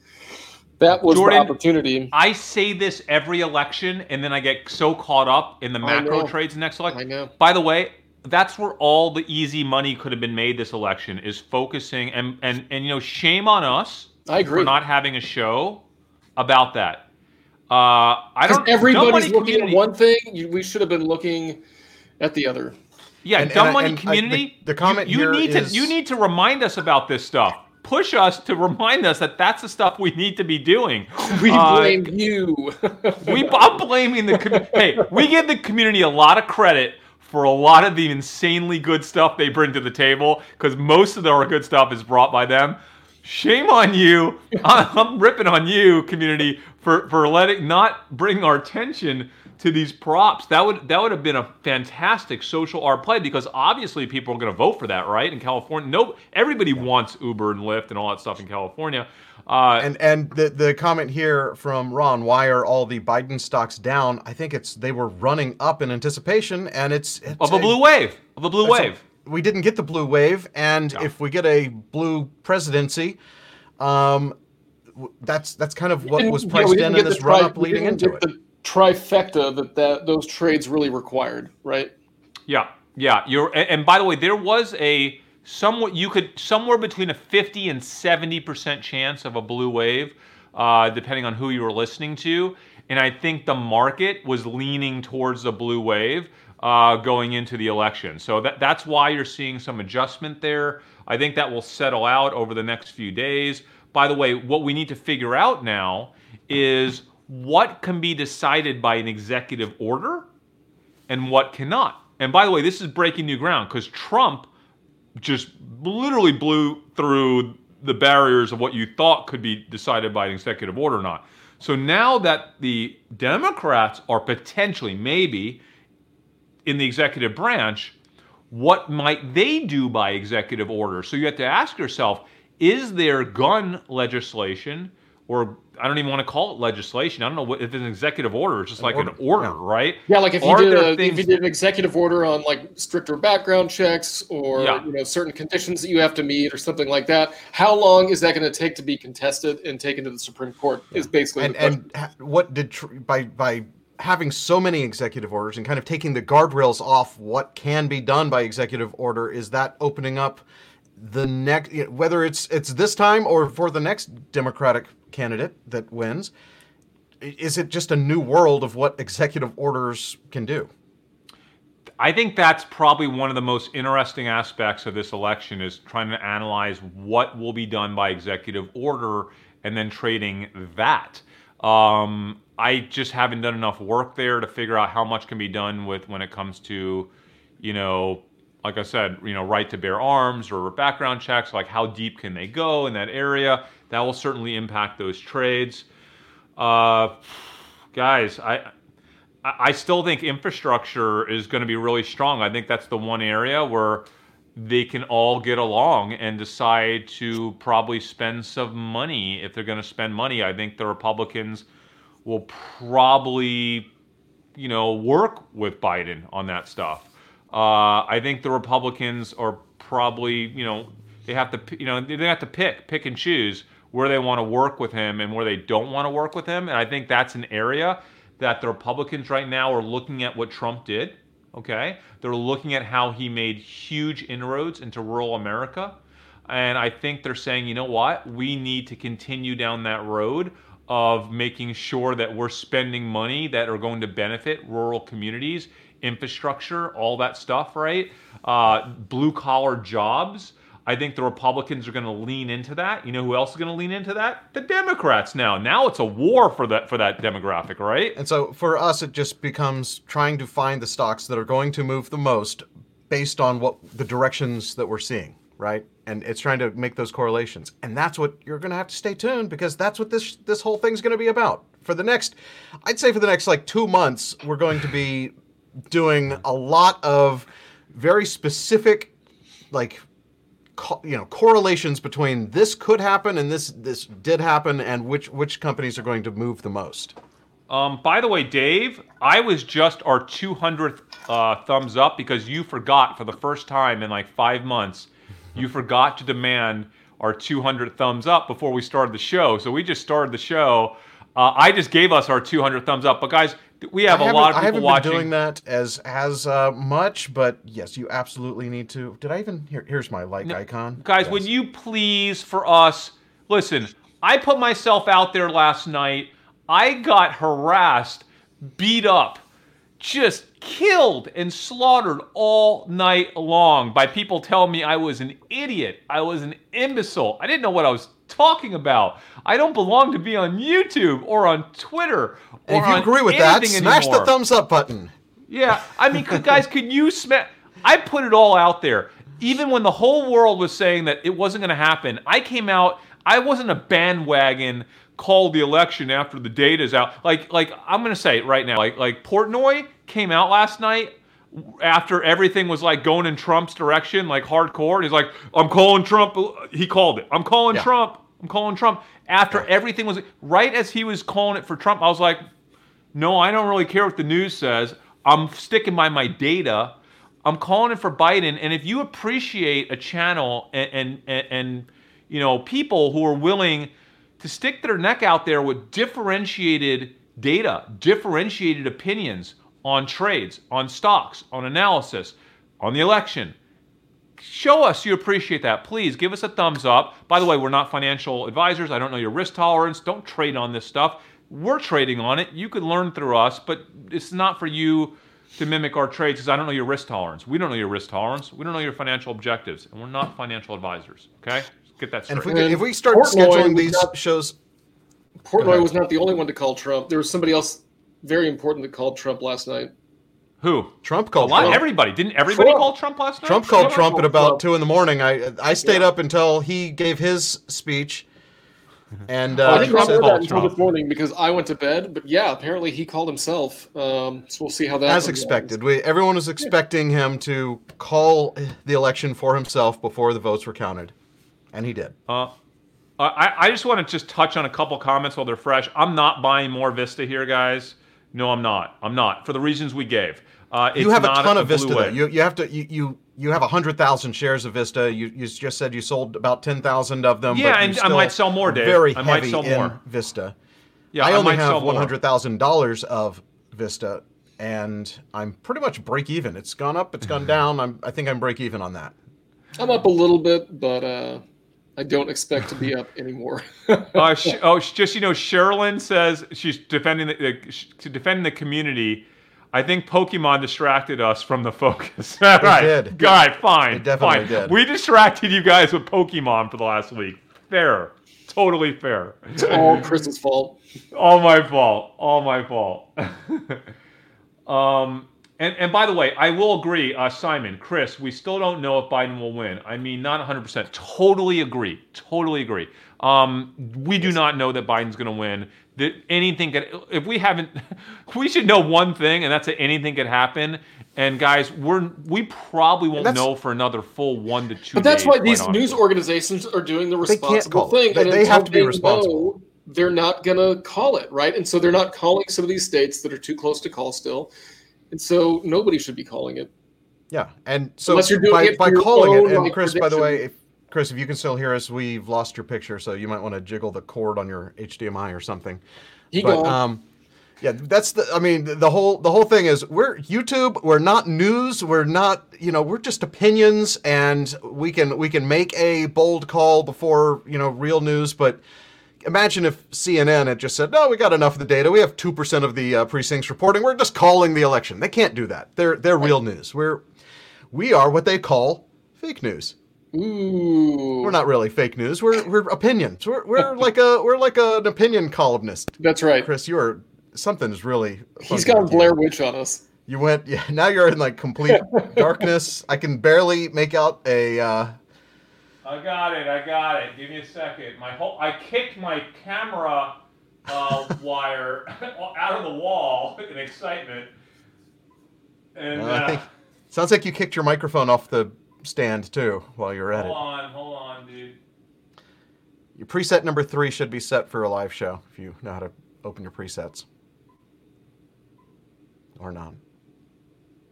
that was Jordan, the opportunity. I say this every election, and then I get so caught up in the macro trades next election. I know. By the way, that's where all the easy money could have been made this election is focusing and and and you know shame on us I agree. for not having a show about that. Uh, I don't. Dumb everybody's looking community, at one thing, you, we should have been looking at the other. Yeah, And- dumb and I- money and I- the- community. the comment you, you here need is- to you need to remind us about this stuff. Push us to remind us that that's the stuff we need to be doing. We Uh, blame you. we I'm blaming the community. hey, we give the community a lot of credit for a lot of the insanely good stuff they bring to the table because most of their good stuff is brought by them. Shame on you. I'm, I'm ripping on you, community, for for letting not bring our attention to these props. That would that would have been a fantastic social arb play because obviously people are going to vote for that, right? In California, no, everybody wants Uber and Lyft and all that stuff in California. Uh, And and the the comment here from Ron, why are all the Biden stocks down? I think it's they were running up in anticipation, and it's, it's of a blue wave, of a blue that's a- wave. we didn't get the blue wave, and Yeah. if we get a blue presidency, um, that's that's kind of what was yeah, priced we in in this run up leading into it. The trifecta that, that those trades really required, right? Yeah, yeah. You're and, by the way, there was a somewhat you could somewhere between a 50 and 70 percent chance of a blue wave, uh, depending on who you were listening to. And I think the market was leaning towards the blue wave uh, going into the election. So that that's why you're seeing some adjustment there. I think that will settle out over the next few days. By the way, what we need to figure out now is what can be decided by an executive order and what cannot. And by the way, this is breaking new ground because Trump just literally blew through the barriers of what you thought could be decided by an executive order or not. So now that the Democrats are potentially, maybe, in the executive branch, what might they do by executive order? So you have to ask yourself is there gun legislation, or I don't even want to call it legislation. I don't know what, if it's an executive order, it's just like order, an order, yeah. right? Yeah, like if you Are did there a, if you did an executive order on like stricter background checks or Yeah. you know certain conditions that you have to meet or something like that, how long is that going to take to be contested and taken to the Supreme Court? Is basically and the and what did tr- by by having so many executive orders and kind of taking the guardrails off what can be done by executive order is that opening up the next whether it's it's this time or for the next democratic candidate that wins is it just a new world of what executive orders can do I think that's probably one of the most interesting aspects of this election is trying to analyze what will be done by executive order and then trading that. Um, I just haven't done enough work there to figure out how much can be done with when it comes to, you know, like I said, you know, right to bear arms or background checks. Like how deep can they go in that area? That will certainly impact those trades. Uh, guys, I I still think infrastructure is going to be really strong. I think that's the one area where they can all get along and decide to probably spend some money. If they're going to spend money, I think the Republicans will probably, you know, work with Biden on that stuff. Uh, I think the Republicans are probably, you know, they have to, you know, they have to pick, pick and choose where they want to work with him and where they don't want to work with him. And I think that's an area that the Republicans right now are looking at what Trump did. Okay, they're looking at how he made huge inroads into rural America, and I think they're saying, you know what, we need to continue down that road of making sure that we're spending money that are going to benefit rural communities, infrastructure, all that stuff, right? Uh, blue collar jobs. I think the Republicans are going to lean into that. You know who else is going to lean into that? The Democrats now. Now it's a war for that for that demographic, right? And so for us, it just becomes trying to find the stocks that are going to move the most based on what the directions that we're seeing, right? And it's trying to make those correlations. And that's what you're going to have to stay tuned because that's what this this whole thing's going to be about. For the next I'd say for the next like 2 months, we're going to be doing a lot of very specific like co- you know correlations between this could happen and this this did happen and which which companies are going to move the most. Um, by the way, Dave, I was just our 200th uh, thumbs up because you forgot for the first time in like five months, you forgot to demand our 200 thumbs up before we started the show. So we just started the show. Uh, I just gave us our 200 thumbs up, but guys, we have I a lot of haven't- I haven't watching. been doing that as as uh, much, but yes, you absolutely need to. Did I even? Here, here's my like icon. Guys, Yes. would you please, for us, listen, I put myself out there last night. I got harassed, beat up, just killed and slaughtered all night long by people telling me I was an idiot. I was an imbecile. I didn't know what I was talking about. I don't belong to be on YouTube or on Twitter. Or if you on agree with that, smash anymore. the thumbs up button. Yeah, I mean, could, guys, could you smash? I put it all out there. Even when the whole world was saying that it wasn't going to happen, I came out. I wasn't a bandwagon. Called the election after the data's out. Like, like I'm going to say it right now. Like, like Portnoy came out last night after everything was like going in Trump's direction, like hardcore. And he's like, I'm calling Trump. He called it. I'm calling Yeah. Trump. I'm calling Trump. After everything was right as he was calling it for Trump, I was like, no, I don't really care what the news says. I'm sticking by my data. I'm calling it for Biden. And if you appreciate a channel and and and, and you know people who are willing to stick their neck out there with differentiated data, differentiated opinions on trades, on stocks, on analysis, on the election, show us you appreciate that. Please give us a thumbs up. By the way, we're not financial advisors. I don't know your risk tolerance. Don't trade on this stuff. We're trading on it. You could learn through us, but it's not for you to mimic our trades because I don't know your risk tolerance. We don't know your risk tolerance. We don't know your financial objectives, and we're not financial advisors. Okay, Just get that And straight. if we And if we start Portnoy scheduling these not- shows, Portnoy was not the only one to call Trump. There was somebody else very important that called Trump last night. Who? Trump A called lot. Trump. Everybody didn't. Everybody Trump. call Trump last night. Trump called Trump Trump at about Trump. two in the morning. I I stayed Yeah. up until he gave his speech, and uh, I did not Trump know called that until Trump. this morning because I went to bed. But yeah, apparently he called himself. Um, so we'll see how that. as expected, goes. we everyone was expecting him to call the election for himself before the votes were counted, and he did. Uh, I, I just want to just touch on a couple comments while they're fresh. I'm not buying more Vista here, guys. No, I'm not. I'm not for the reasons we gave. Uh, you it's have a not ton of Vista. Though. You you have to you you, you have hundred thousand shares of Vista. You you just said you sold about ten thousand of them. Yeah, but and I might sell more, Dave. Very I might heavy sell in more. Vista. yeah, I only might have one hundred thousand dollars of Vista, and I'm pretty much break even. It's gone up, it's gone down. I'm I think I'm break even on that. I'm up a little bit, but uh, I don't expect to be up anymore. Uh, sh- oh, just you know, Sherilyn says she's defending the, the sh- to defend the community. I think Pokemon distracted us from the focus. All right, did. Guy, fine, It definitely fine. did. We distracted you guys with Pokemon for the last week. Fair, totally fair. it's all Chris's fault. All my fault. All my fault. um, and, and by the way, I will agree, uh, Simon, Chris, we still don't know if Biden will win. I mean, not 100%. Totally agree. Totally agree. Um, we do not know that Biden's going to win. That anything could, if we haven't, we should know one thing, and that's that anything could happen. And guys, we're we probably won't know for another full one to two. But that's days, why these honestly. news organizations are doing the responsible thing. They- and they have to be they responsible. know, they're not going to call it, right? And so they're not calling some of these states that are too close to call still. And so nobody should be calling it. Yeah, and so Unless you're doing by, it by calling it, and like, Chris, by the way, if. Chris, if you can still hear us, we've lost your picture, so you might want to jiggle the cord on your HDMI or something. He but gone. um, yeah, that's the. I mean, the whole the whole thing is we're YouTube. We're not news. We're not. You know, we're just opinions, and we can we can make a bold call before you know real news, but. Imagine if CNN had just said, "No, we got enough of the data. We have two percent of the uh, precincts reporting. We're just calling the election." They can't do that. They're they're real news. We're we are what they call fake news. Ooh. We're not really fake news. We're we're opinions. We're we're like a we're like an opinion columnist. That's right. Chris, you are something is really. He's got. Blair Witch on us. You went. Yeah. Now you're in like complete darkness. I can barely make out a. Uh, I got it. I got it. Give me a second. My whole I kicked my camera uh, wire out of the wall in excitement. And I uh, think sounds like you kicked your microphone off the stand too while you're at hold it. Hold on, hold on, dude. Your preset number three should be set for a live show if you know how to open your presets. Or not.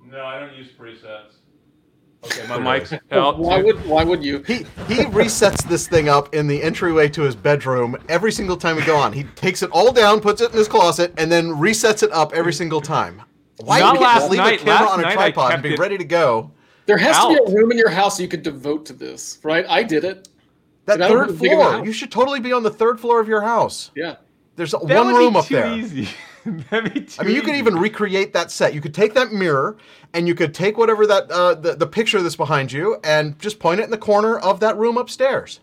No, I don't use presets. Okay, my mic's out. Why would why would you? He he resets this thing up in the entryway to his bedroom every single time we go on. He takes it all down, puts it in his closet, and then resets it up every single time. Why Not you can't last just leave night. a camera Last on a night tripod and be ready to go? There has to be a room in your house you could devote to this, right? I did it. That And third have a big of a floor. You should totally be on the third floor of your house. Yeah. There's That one room up there. Easy. That'd be too I mean, you could even recreate that set. You could take that mirror and you could take whatever that uh, the the picture that's behind you and just point it in the corner of that room upstairs.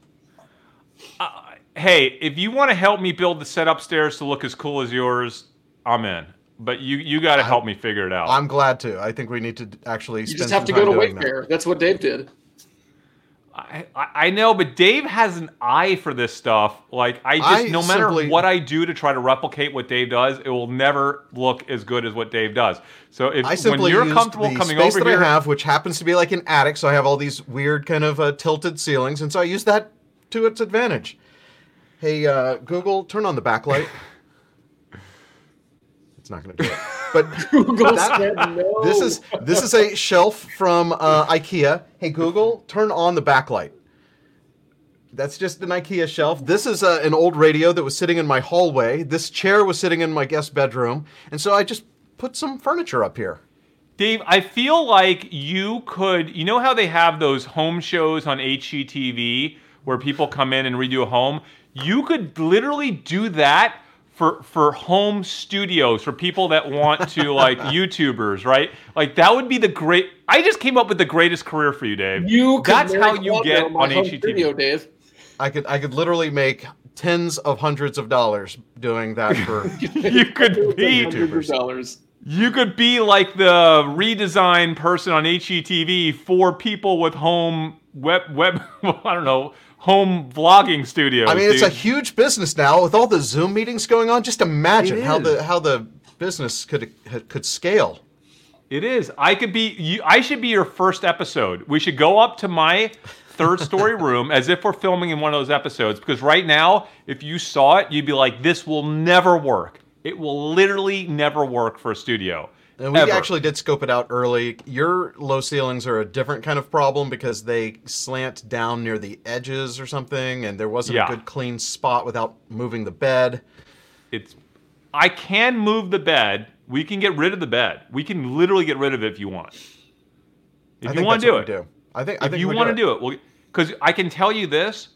Hey, if you want to help me build the set upstairs to look as cool as yours, I'm in. But you you got to help me figure it out. I'm glad to. I think we need to actually You spend just some have to time go to doing that. That's what Dave did. I, I know, but Dave has an eye for this stuff. Like I just, I no matter simply- what I do to try to replicate what Dave does, it will never look as good as what Dave does. So if I simply when you're comfortable coming space over that here, I have, which happens to be like an attic, so I have all these weird kind of uh, tilted ceilings, and so I use that to its advantage. Hey, uh, Google, turn on the backlight. It's not going to do it. But Google That- said no. this is this is a shelf from uh, IKEA. Hey Google, turn on the backlight. That's just an IKEA shelf. This is uh, an old radio that was sitting in my hallway. This chair was sitting in my guest bedroom, and so I just put some furniture up here. Dave, I feel like you could. You know how they have those home shows on HGTV where people come in and redo a home. You could literally do that for for home studios for people that want to like YouTubers, right? Like that would be the great. I just came up with the greatest career for you, Dave. You could That's how you get my on home HGTV. studio, Dave. I could I could literally make tens of hundreds of dollars doing that for. You could be Hundreds of dollars. You could be like the redesign person on HGTV for people with home web web. I don't know home vlogging studios. I mean, it's a huge business now with all the Zoom meetings going on. Just imagine It how is. the how the business could could scale. It is. I could be. You, I should be your first episode. We should go up to my third story room as if we're filming in one of those episodes. Because right now, if you saw it, you'd be like, "This will never work. It will literally never work for a studio." And we Ever. actually did scope it out early. Your low ceilings are a different kind of problem because they slant down near the edges or something, and there wasn't Yeah. a good clean spot without moving the bed. It's. I can move the bed. We can get rid of the bed. We can literally get rid of it if you want. If I you want to do it. do. I think I if think you want to do it, well, because I can tell you this,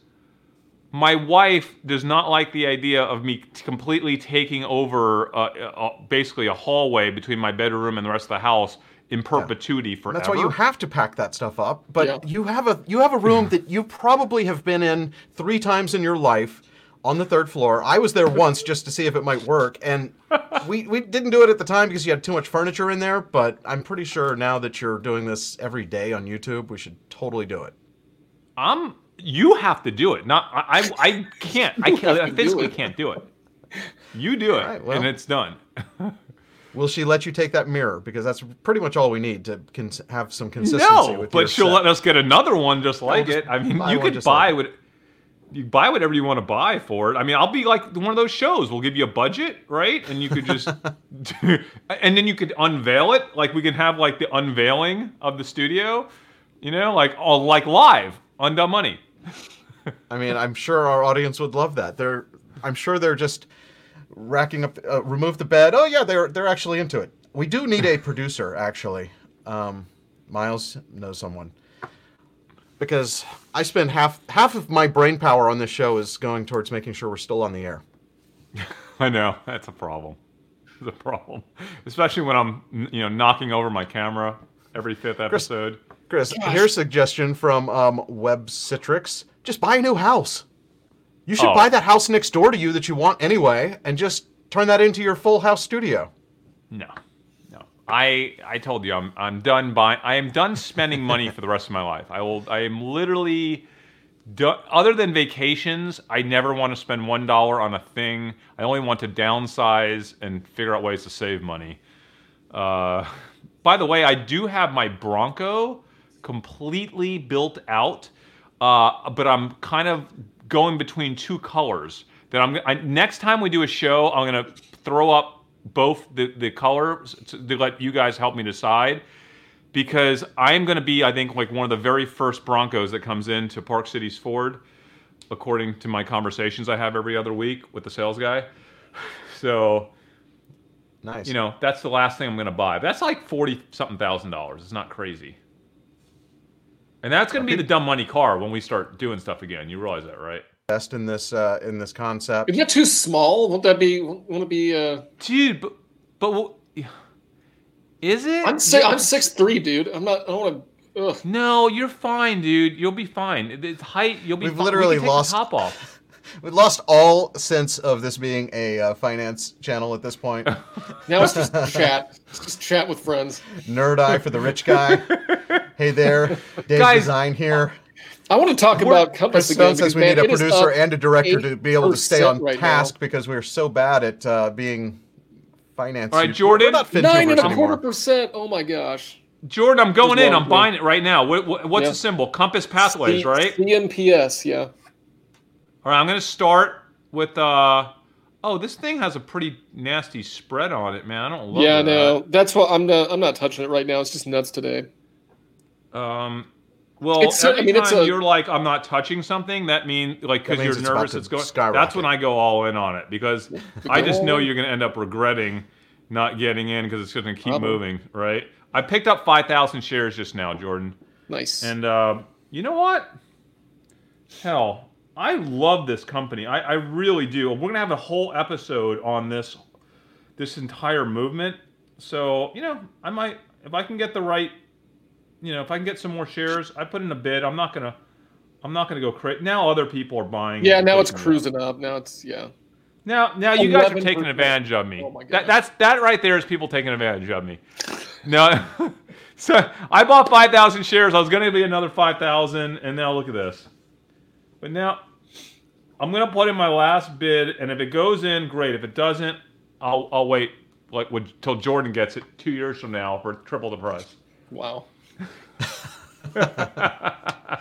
my wife does not like the idea of me completely taking over uh, uh, basically a hallway between my bedroom and the rest of the house in perpetuity forever. That's why you have to pack that stuff up. But Yeah. you have a you have a room that you probably have been in three times in your life on the third floor. I was there once just to see if it might work, and we we didn't do it at the time because you had too much furniture in there. But I'm pretty sure now that you're doing this every day on YouTube, we should totally do it. I'm. You have to do it. Not I. I, I can't. I can't. I to do physically can't do it. You do it, Alright, well. and it's done. Will she let you take that mirror? Because that's pretty much all we need to cons- have some consistency. No, with but she'll set. let us get another one just like just it. I mean, you could buy like what you buy whatever you want to buy for it. I mean, I'll be like one of those shows. We'll give you a budget, right? And you could just, and then you could unveil it. Like we can have like the unveiling of the studio, you know, like all like live on Dumb Money. I mean, I'm sure our audience would love that. They're, I'm sure they're just racking up. Uh, remove the bed. Oh yeah, they're they're actually into it. We do need a producer, actually. Um, Miles knows someone because I spend half half of my brain power on this show is going towards making sure we're still on the air. I know that's a problem. It's a problem, especially when I'm you know knocking over my camera every fifth episode. Chris, Chris, Gosh. here's a suggestion from um, Web Citrix. Just buy a new house. You should Oh. buy that house next door to you that you want anyway, and just turn that into your full house studio. No, no. I I told you I'm I'm done buying. I am done spending money for the rest of my life. I will. I am literally. Do, other than vacations, I never want to spend one dollar on a thing. I only want to downsize and figure out ways to save money. Uh, by the way, I do have my Bronco completely built out, uh, but I'm kind of going between two colors. That I'm I, next time we do a show, I'm gonna throw up both the the colors to, to let you guys help me decide. Because I am going to be, I think, like one of the very first Broncos that comes into Park City's Ford, according to my conversations I have every other week with the sales guy. So Nice. you know, that's the last thing I'm going to buy. That's like forty something thousand dollars. It's not crazy. And that's going to be the dumb money car when we start doing stuff again. You realize that, right? best in this uh, in this concept. Isn't that too small? Won't that be? Won't it be? Uh, Dude, but but wh- is it? I'm si- Yeah. I'm six three, dude. I'm not. I don't want to. Ugh. No, you're fine, dude. You'll be fine. It's height. You'll be. We've fine. literally we lost- the top off. We lost all sense of this being a uh, finance channel at this point. Now it's just chat. It's just chat with friends. Nerd eye for the rich guy. Hey there, Dave Guys- Design here. I want to talk about Compass Chris again. Stone says we man, need a producer and a director to be able to stay on right task now. because we're so bad at uh, being finance. All right, Jordan. We're not Nine and a quarter percent. Oh my gosh. Jordan, I'm going in. I'm buying it right now. What, what, what's Yeah. the symbol? Compass Pathways, C- right? CMPS. Yeah. All right, I'm going to start with. uh Oh, this thing has a pretty nasty spread on it, man. I don't love it. yeah. that. No. That's what I'm not. I'm not touching it right now. It's just nuts today. Um, well, It's so- I every mean, it's time a- you're like, I'm not touching something, that means like because you're it's nervous, it's going. skyrocket. That's when I go all in on it because I just know you're going to end up regretting not getting in because it's going to keep Probably. moving, right? I picked up five thousand shares just now, Jordan, Nice. and uh, you know what? Hell, I love this company. I, I really do. We're going to have a whole episode on this this entire movement. So you know, I might if I can get the right you know, if I can get some more shares, I put in a bid. I'm not gonna, I'm not gonna go crazy. Now other people are buying. yeah. Now it's it up. cruising up. Now it's yeah. Now, now you guys are taking advantage of me. Oh my that, that's that right there is people taking advantage of me. No, so I bought five thousand shares. I was gonna be another five thousand, and now look at this. But now, I'm gonna put in my last bid, and if it goes in, great. If it doesn't, I'll I'll wait like till Jordan gets it two years from now for triple the price. Wow.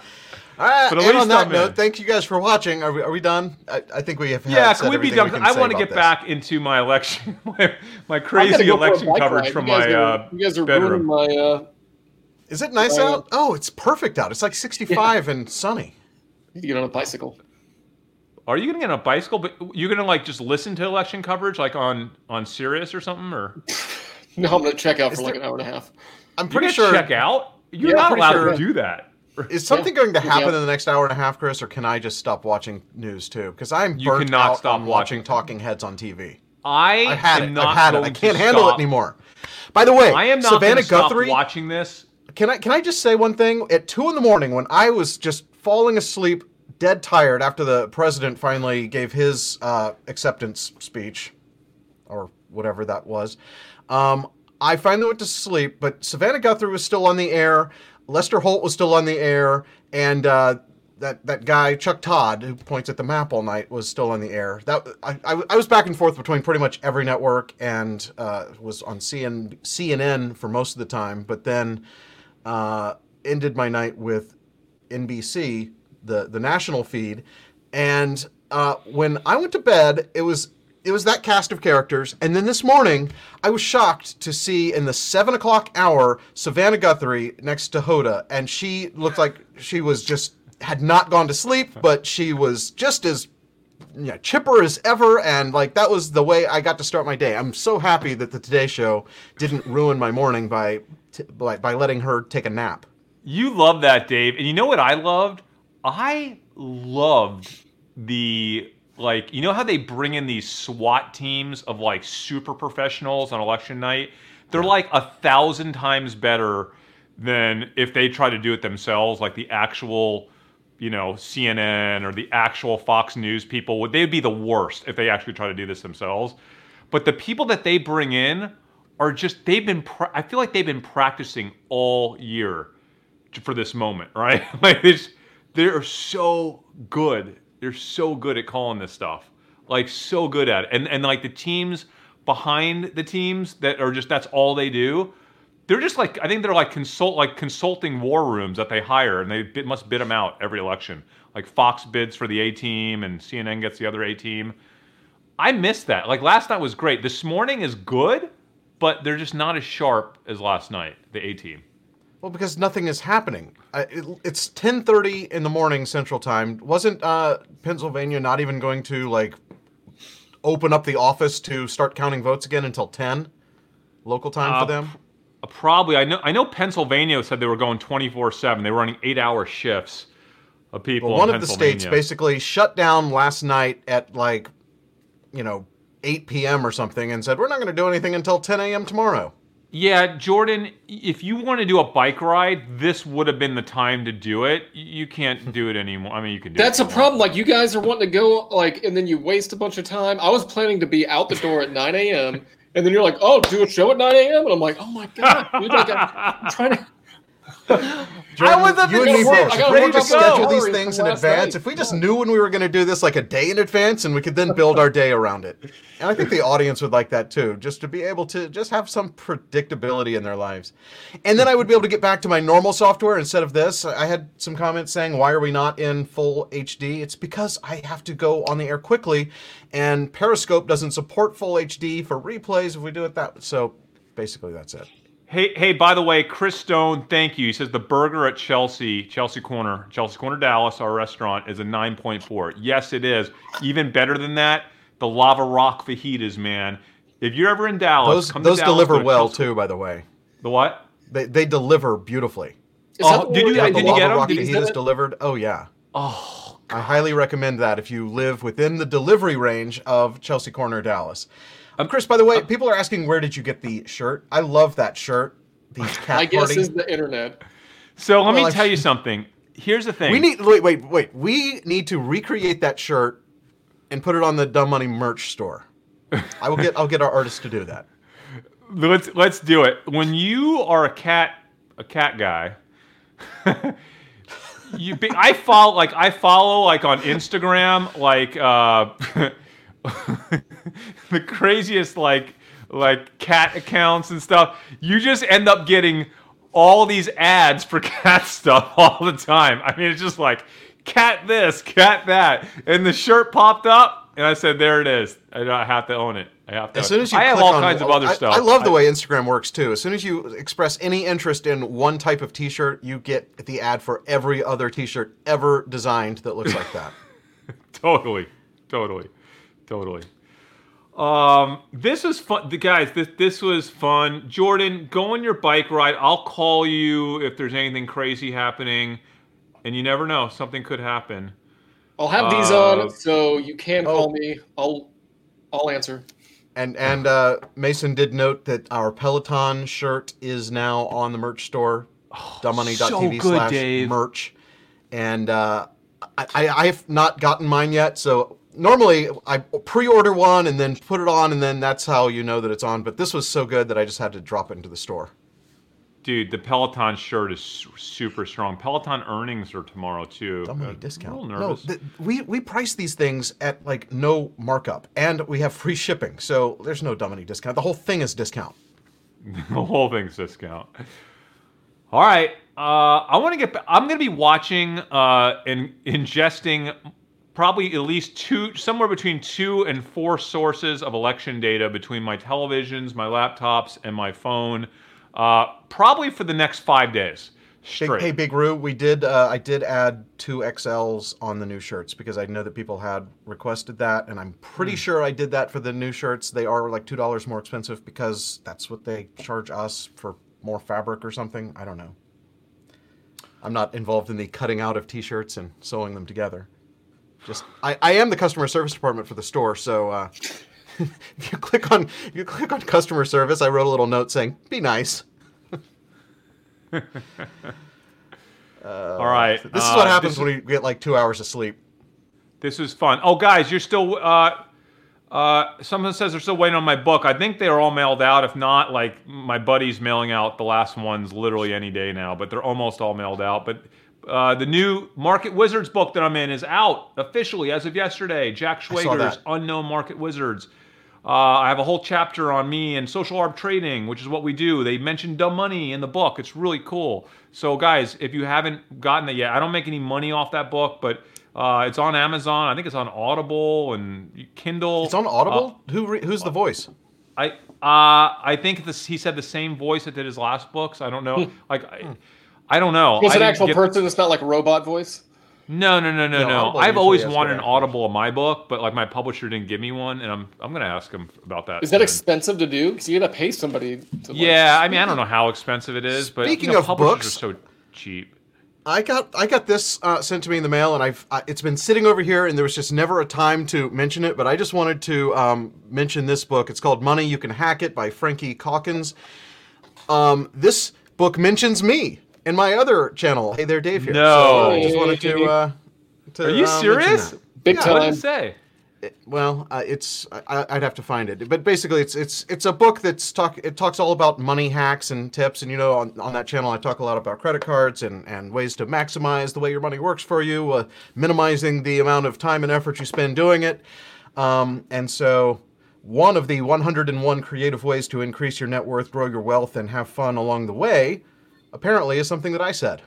All right, But at and on that I'm note, in. thank you guys for watching. Are we, are we done? I, I think we have. Yeah, said can we be done? can I want to get this. back into my election, my, my crazy go election coverage ride. from my are, uh, you guys are bedroom. my. Uh, Is it nice Uh, out? Oh, it's perfect out. It's like 65 and sunny. need to get on a bicycle. Are you gonna get on a bicycle? But you're gonna like just listen to election coverage, like on on Sirius or something, or No, I'm gonna check out Is for like there- an hour and a half. I'm you pretty sure. check out? You're Yeah, not allowed sure. to do that. Is something going to Yeah. happen in the next hour and a half, Chris, or can I just stop watching news too? Because I'm You burnt cannot out stop on watching watching. talking heads on TV. I I've had am it. not I've had it. I can't handle it anymore. By the way, I am not Savannah gonna stop Guthrie. watching this. Can I can I just say one thing? At two in the morning, when I was just falling asleep, dead tired after the president finally gave his uh, acceptance speech, or whatever that was, um, I finally went to sleep. But Savannah Guthrie was still on the air. Lester Holt was still on the air, and uh, that that guy Chuck Todd, who points at the map all night, was still on the air. That I, I, I was back and forth between pretty much every network, and uh, was on CN, CNN for most of the time. But then uh, ended my night with NBC, the the national feed, and uh, when I went to bed, it was it was that cast of characters. And then this morning, I was shocked to see in the seven o'clock hour Savannah Guthrie next to Hoda, and she looked like she was just had not gone to sleep, but she was just as you know, chipper as ever, and like that was the way I got to start my day. I'm so happy that the Today Show didn't ruin my morning by t- by, by letting her take a nap. You love that, Dave. And you know what I loved? I loved the like you know how they bring in these SWAT teams of like super professionals on election night? They're like a thousand times better than if they try to do it themselves, like the actual, you know, CNN or the actual Fox News people. Would they'd be the worst if they actually try to do this themselves? But the people that they bring in are just they've been. Pra- I feel like they've been practicing all year for this moment, right? like it's, they're so good. They're so good at calling this stuff. Like so good at it. And and like the teams behind the teams that are just that's all they do. They're just like I think they're like consult like consulting war rooms that they hire and they bid, must bid them out every election. Like Fox bids for the A team and CNN gets the other A team. I miss that. Like last night was great. This morning is good, but they're just not as sharp as last night. The A team. Well, because nothing is happening. Uh, it, it's 10:30 in the morning Central Time. Wasn't uh, Pennsylvania not even going to like open up the office to start counting votes again until 10 local time Uh, for them? Uh, Probably. I know. I know. Pennsylvania said they were going twenty four seven. They were running eight hour shifts of people. Well, one of the states basically shut down last night at like, you know, 8 p.m. or something and said, we're not going to do anything until 10 a.m. tomorrow. Yeah, Jordan. If you want to do a bike ride, this would have been the time to do it. You can't do it anymore. I mean, you can do. That's a problem. Like you guys are wanting to go, like, and then you waste a bunch of time. I was planning to be out the door at 9 a.m. And then you're like, "Oh, do a show at 9 a.m." And I'm like, "Oh my god, dude, like, I'm trying to." Jordan, was up you in and the me work. both. I If gotta we work just up schedule these things in advance, night. if we just knew when we were going to do this like a day in advance and we could then build our day around it. And I think the audience would like that too, just to be able to just have some predictability in their lives. And then I would be able to get back to my normal software instead of this. I had some comments saying, why are we not in full HD? It's because I have to go on the air quickly and Periscope doesn't support full HD for replays if we do it that So basically that's it. Hey, hey, by the way, Chris Stone, thank you. He says the burger at Chelsea, Chelsea Corner, Chelsea Corner Dallas, our restaurant, is a 9.4. Yes, it is. Even better than that, the Lava Rock fajitas, man. If you're ever in Dallas, Those, come to those Dallas, deliver to well Chelsea- too, by the way. The what? They, they deliver beautifully. Is Oh, that the did one you- where the you lava get 'em? rock Did fajitas get delivered. Oh yeah. Oh, I highly recommend that if you live within the delivery range of Chelsea Corner, Dallas. Um, Chris, by the way, people are asking where did you get the shirt? I love that shirt. The cat I guess party. is the internet. so let Well, me I've- tell you something. Here's the thing. we need wait, wait, wait. We need to recreate that shirt and put it on the Dumb Money merch store. I will get I'll get our artist to do that. let's let's do it. When you are a cat a cat guy, you be, I follow like I follow like on Instagram like uh the craziest like like cat accounts and stuff. You just end up getting all these ads for cat stuff all the time. I mean, it's just like cat this, cat that, and the shirt popped up, and I said, "There it is. I have to own it. I have to." As soon as you I have all on- kinds of other I, stuff. I love the way Instagram works too. As soon as you express any interest in one type of T-shirt, you get the ad for every other T-shirt ever designed that looks like that. totally, totally, totally. Um, this was fun, the guys. This this was fun. Jordan, go on your bike ride. I'll call you if there's anything crazy happening, and you never know, something could happen. I'll have these Uh, on, so you can oh. call me. I'll I'll answer. And and uh, Mason did note that our Peloton shirt is now on the merch store, dumbmoney.tv so good, slash Dave. merch. And uh, I, I I have not gotten mine yet, so normally I pre-order one and then put it on, and then that's how you know that it's on. But this was so good that I just had to drop it into the store. Dude, the Peloton shirt is super strong. Peloton earnings are tomorrow too. Money Uh, I'm a discount. No, nervous. th- we we price these things at like no markup, and we have free shipping, so there's no dumb money discount. The whole thing is discount. the whole thing's discount. All right, uh, I want to get. I'm going to be watching uh, and ingesting probably at least two, somewhere between two and four sources of election data between my televisions, my laptops, and my phone. Uh, probably for the next five days Big, straight. hey, Big Roo, we did. Uh, I did add two XLs on the new shirts because I know that people had requested that, and I'm pretty sure I did that for the new shirts. They are like two dollars more expensive because that's what they charge us for more fabric or something. I don't know. I'm not involved in the cutting out of T-shirts and sewing them together. Just I, I am the customer service department for the store, so uh, if you click on if you click on customer service, I wrote a little note saying, "Be nice." All right. This is uh, what happens when you get like two hours of sleep. This is fun. Oh, guys, you're still. Uh, uh, someone says they're still waiting on my book. I think they're all mailed out. If not, like my buddy's mailing out the last ones literally any day now, but they're almost all mailed out. But uh, the new Market Wizards book that I'm in is out officially as of yesterday. Jack Schwager's. Unknown Market Wizards. Uh, I have a whole chapter on me and social arb trading, which is what we do. They mentioned dumb money in the book. It's really cool. So, guys, if you haven't gotten it yet, I don't make any money off that book, but uh, it's on Amazon. I think it's on Audible and Kindle. It's on Audible. Who re- who's the voice? I uh, I think this, he said the same voice that did his last books. I don't know. like, I, I don't know. Was I it an actual get- person? It's not like a robot voice. No, no, no, no, No, no. I've always wanted an. Audible of my book, but like my publisher didn't give me one, and I'm I'm gonna ask him about that. Is that soon. expensive to do? Because you got to pay somebody. To like- Yeah, I mean, I don't know how expensive it is, but Speaking you know, of publishers books- are so cheap. I got I got this uh, sent to me in the mail, and I've I, it's been sitting over here, and there was just never a time to mention it. But I just wanted to um, mention this book. It's called Money You Can Hack It by Frankie Calkins. Um, this book mentions me and my other channel. Hey there, Dave here. No. So I just wanted to. Uh, to Are you uh, serious? Big Yeah, What time. did it say? Well, uh, it's I, I'd have to find it, but basically, it's it's it's a book that's talk. It talks all about money hacks and tips, and you know, on, on that channel, I talk a lot about credit cards and and ways to maximize the way your money works for you, uh, minimizing the amount of time and effort you spend doing it, um, and so. One of the 101 creative ways to increase your net worth, grow your wealth, and have fun along the way, apparently, is something that I said.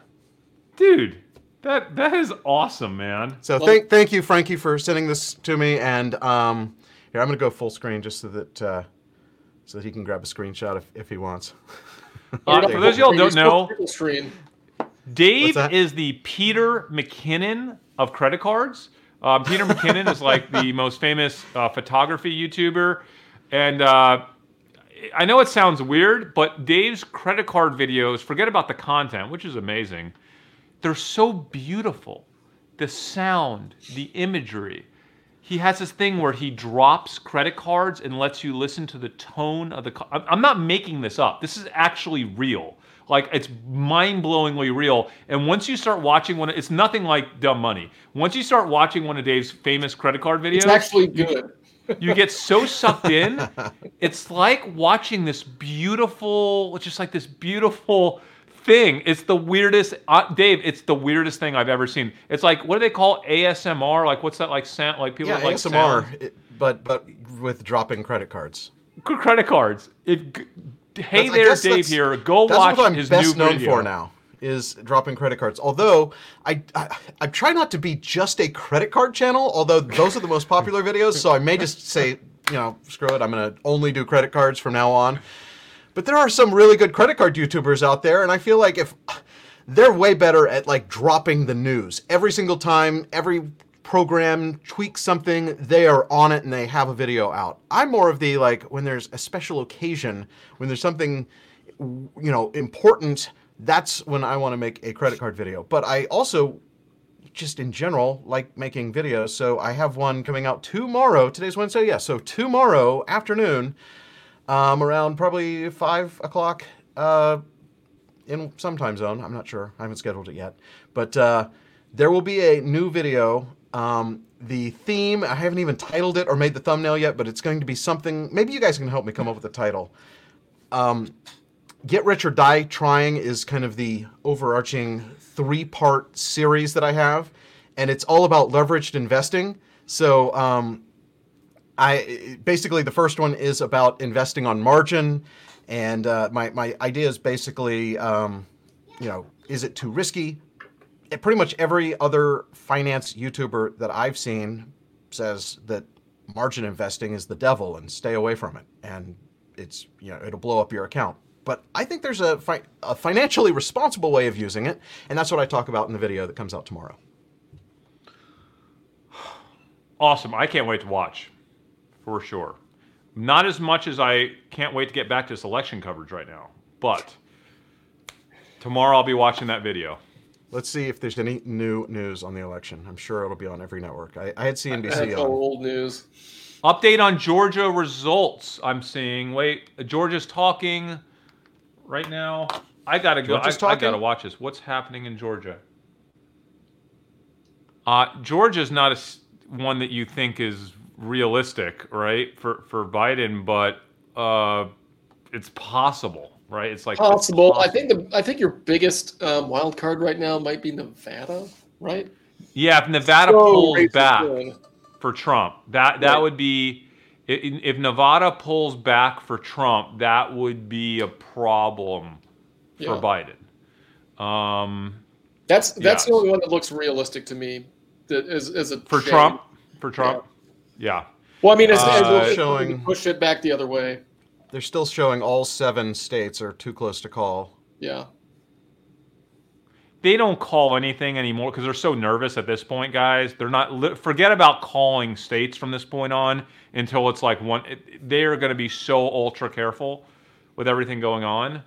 Dude, that that is awesome, man. So Well- thank thank you, Frankie, for sending this to me. And um, here I'm gonna go full screen just so that uh, so that he can grab a screenshot if, if he wants. Uh, for those of y'all don't know. Dave is the Peter McKinnon of credit cards. Um, Peter McKinnon is like the most famous uh, photography YouTuber, and uh, I know it sounds weird, but Dave's credit card videos, forget about the content, which is amazing. They're so beautiful. The sound, the imagery. He has this thing where he drops credit cards and lets you listen to the tone of the. I'm- not making this up. This is actually real. Like it's mind-blowingly real. And once you start watching one, it's nothing like Dumb Money. Once you start watching one of Dave's famous credit card videos, It's actually good. Get so sucked in. It's like watching this beautiful, just like this beautiful thing. It's the weirdest, uh, Dave. It's the weirdest thing I've ever seen. It's like what do they call ASMR? Like what's that like sound? Like people yeah, like ASMR, it- but but with dropping credit cards. credit cards. If, hey That's- there, Dave here. Go watch what I'm his best new known video. for now is dropping credit cards. Although I, I I try not to be just a credit card channel. Although those are the most popular videos, so I may just say you know screw it. I'm gonna only do credit cards from now on. But there are some really good credit card YouTubers out there, and I feel like if they're way better at like dropping the news every single time, every program tweaks something, they are on it and they have a video out. I'm more of the like when there's a special occasion, when there's something you know important, that's when I want to make a credit card video. But I also just in general like making videos. So I have one coming out tomorrow. Today's Wednesday, yeah. So tomorrow afternoon, um, around probably five o'clock, uh, in some time zone. I'm not sure. I haven't scheduled it yet. But uh, there will be a new video. Um, the theme, I haven't even titled it or made the thumbnail yet, but it's going to be something. Maybe you guys can help me come up with a title. Um, Get Rich or Die Trying is kind of the overarching three part series that I have, and it's all about leveraged investing. So, um, I basically the first one is about investing on margin, and uh, my my idea is basically, um, you know, is it too risky? And pretty much every other finance YouTuber that I've seen says that margin investing is the devil and stay away from it, and it's you know it'll blow up your account. But I think there's a, fi- a financially responsible way of using it, and that's what I talk about in the video that comes out tomorrow. Awesome. I can't wait to watch, for sure. Not as much as I can't wait to get back to this election coverage right now, but tomorrow I'll be watching that video. Let's see if there's any new news on the election. I'm sure it'll be on every network. I, I had That's CNBC on. old news. Update on Georgia results. I'm seeing. Wait, Georgia's talking right now. I gotta go. I, I gotta watch this. What's happening in Georgia? Uh, Georgia's not a s one that you think is realistic, right? For for Biden, but uh, it's possible, right? It's like it's Possible. I think the I think your biggest um, wild card right now might be Nevada, right? Yeah, if Nevada So pulls back feeling. for Trump, that that Right. would be i- i- if Nevada pulls back for Trump, that would be a problem for Yeah. Biden. Um, That's that's the only one that looks realistic to me. That is, is a for shame. Trump, for Trump, yeah. Well, I mean, as, Uh, as we're showing- push it back the other way. They're still showing all seven states are too close to call. Yeah. They don't call anything anymore because they're so nervous at this point, guys. They're not. Forget about calling states from this point on until it's like one. They are going to be so ultra careful with everything going on.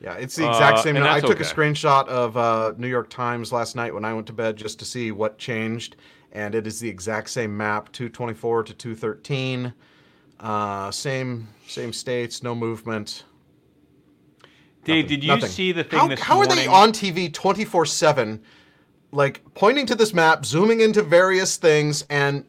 Yeah, it's the exact Uh, same. I took a screenshot of uh, New York Times last night when I went to bed just to see what changed, and it is the exact same map, 224 to 213. Uh, same same states, no movement. Dave, Nothing- did you nothing. see the thing how, this how are they on TV 24 7, like pointing to this map, zooming into various things, and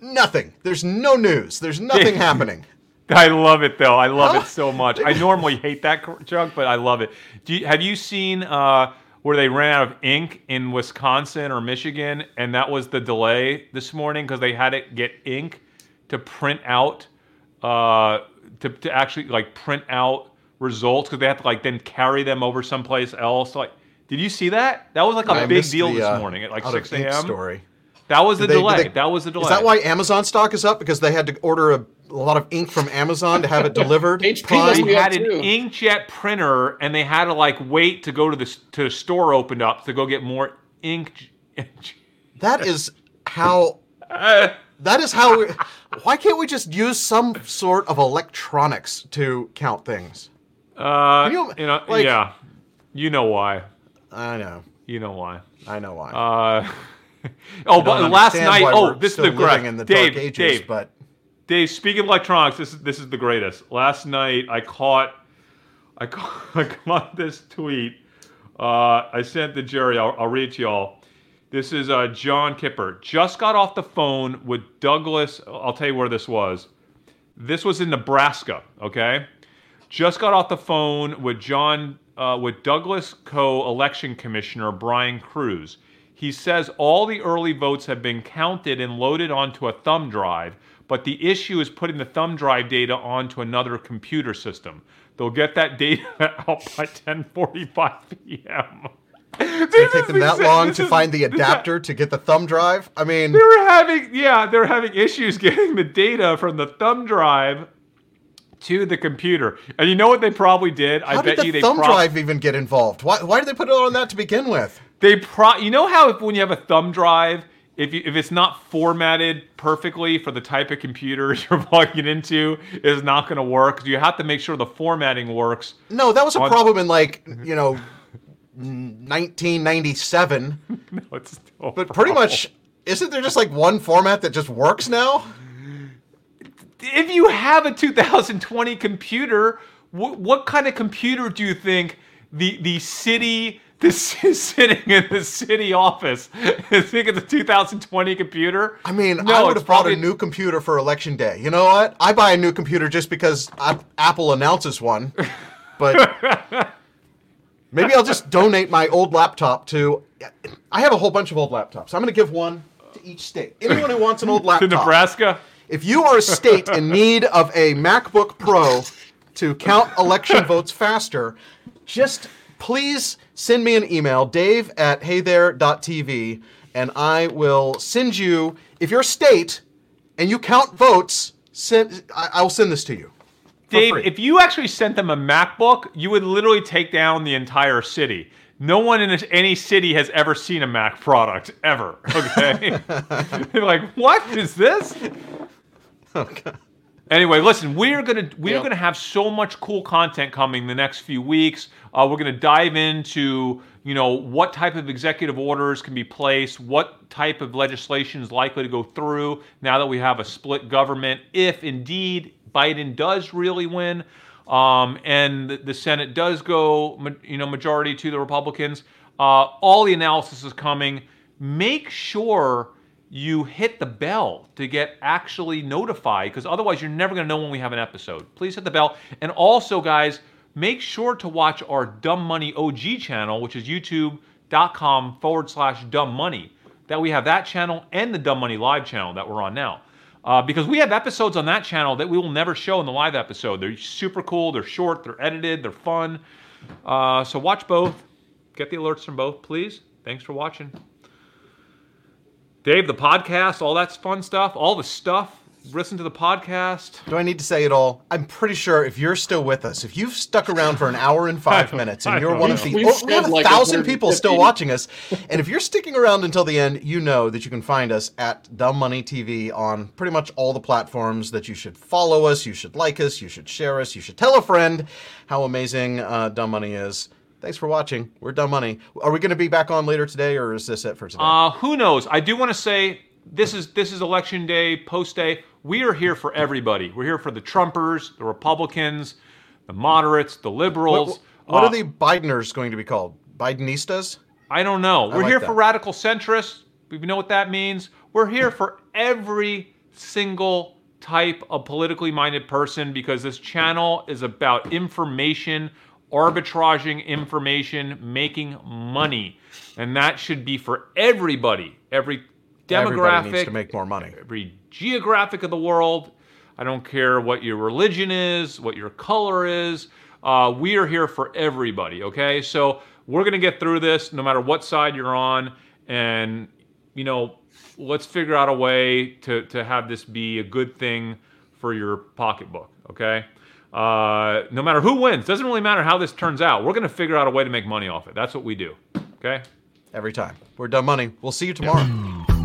nothing? There's no news. There's nothing happening. I love it though. I love How- it so much. I normally hate that cr- junk, but I love it. Do you, have you seen uh, where they ran out of ink in Wisconsin or Michigan, and that was the delay this morning because they had to get ink to print out, uh, to to actually like print out results because they have to like then carry them over someplace else. Like, did you see that? That was like a I big deal the, this uh, morning at like six a.m. Story. That was the Did they- did delay. they- that was the delay. Is that why Amazon stock is up? Because they had to order a, a lot of ink from Amazon to have it delivered. HP Prime? they had an too. inkjet printer and they had to like wait to go to the to the store opened up to go get more ink. That is how. Uh, That is how. We, why can't we just use some sort of electronics to count things? Uh, you- you know, like- yeah, you know why. I know. You know why. I know why. Uh, oh, but last night. Oh, this is the living great. in the Dave, ages, Dave, but Dave, speaking of electronics, this is this is the greatest. Last night I caught I caught, I caught this tweet. Uh, I sent to Jerry. I'll, I'll read it to y'all. This is uh, John Kipper. Just got off the phone with Douglas. I'll tell you where this was. This was in Nebraska. Okay. Just got off the phone with John uh, with Douglas Co. Election Commissioner Brian Kruse. He says all the early votes have been counted and loaded onto a thumb drive, but the issue is putting the thumb drive data onto another computer system. They'll get that data out by 10:45 p.m. did it take them that long to find the adapter to get the thumb drive? I mean, They were having yeah, they're having issues getting the data from the thumb drive to the computer. And you know what they probably did? I how bet did you the they thumb prob- drive even get involved? Why, why did they put it on that to begin with? They pro you know how if, when you have a thumb drive, if you, if it's not formatted perfectly for the type of computer you're plugging into, is not going to work. You have to make sure the formatting works. No, that was a On- problem in like you know, 1997. No, it's But pretty much, isn't there just like one format that just works now? If you have a 2020 computer, what, what kind of computer do you think the the city this is sitting in the city office I think it's a 2020 computer? I mean, No, I would have bought probably- a new computer for election day. You know what? I buy a new computer just because I, Apple announces one. But maybe I'll just donate my old laptop to. I have a whole bunch of old laptops. I'm going to give one to each state. Anyone who wants an old laptop. to. Nebraska. If you are a state in need of a MacBook Pro to count election votes faster, just please send me an email, dave at heythere.tv, and I will send you, if you're a state and you count votes, send, I, I will send this to you. Dave, free. if you actually sent them a MacBook, you would literally take down the entire city. No one in any city has ever seen a Mac product ever. Okay, they're like, "What is this?" Anyway, listen, we're gonna we're gonna have so much cool content coming the next few weeks. Uh, we're gonna dive into you know what type of executive orders can be placed, what type of legislation is likely to go through now that we have a split government. If indeed Biden does really win, um, and the, the Senate does go, you know, majority to the Republicans, uh, all the analysis is coming. Make sure you hit the bell to get actually notified, because otherwise you're never going to know when we have an episode. Please hit the bell, and also, guys, make sure to watch our Dumb Money OG channel, which is YouTube.com forward slash Dumb Money. That we have that channel and the Dumb Money Live channel that we're on now. Uh, because we have episodes on that channel that we will never show in the live episode. They're super cool, they're short, they're edited, they're fun. Uh, so watch both. Get the alerts from both, please. Thanks for watching. Dave, the podcast, all that fun stuff, all the stuff. Listen to the podcast. Do I need to say it all? I'm pretty sure if you're still with us, if you've stuck around for an hour and five minutes, and you're one of the oh, we have a like thousand people still watching us, and if you're sticking around until the end, you know that you can find us at Dumb Money TV on pretty much all the platforms. That you should follow us, you should like us, you should share us, you should tell a friend how amazing uh, Dumb Money is. Thanks for watching. We're Dumb Money. Are we going to be back on later today, or is this it for today? Uh, who knows? I do want to say this is this is election day, post day. We are here for everybody. We're here for the Trumpers, the Republicans, the moderates, the liberals. what what Uh, are the Bideners going to be called? Bidenistas? I don't know. We're like here that. for radical centrists. We know what that means. We're here for every single type of politically minded person because this channel is about information, arbitraging information, making money. And that should be for everybody, every Everybody demographic, needs to make more money. every geographic of the world. I don't care what your religion is, what your color is. Uh, we are here for everybody, okay? So we're going to get through this no matter what side you're on. And, you know, let's figure out a way to, to have this be a good thing for your pocketbook, okay? Uh, no matter who wins, doesn't really matter how this turns out. We're going to figure out a way to make money off it. That's what we do, okay? Every time. We're Dumb Money. We'll see you tomorrow.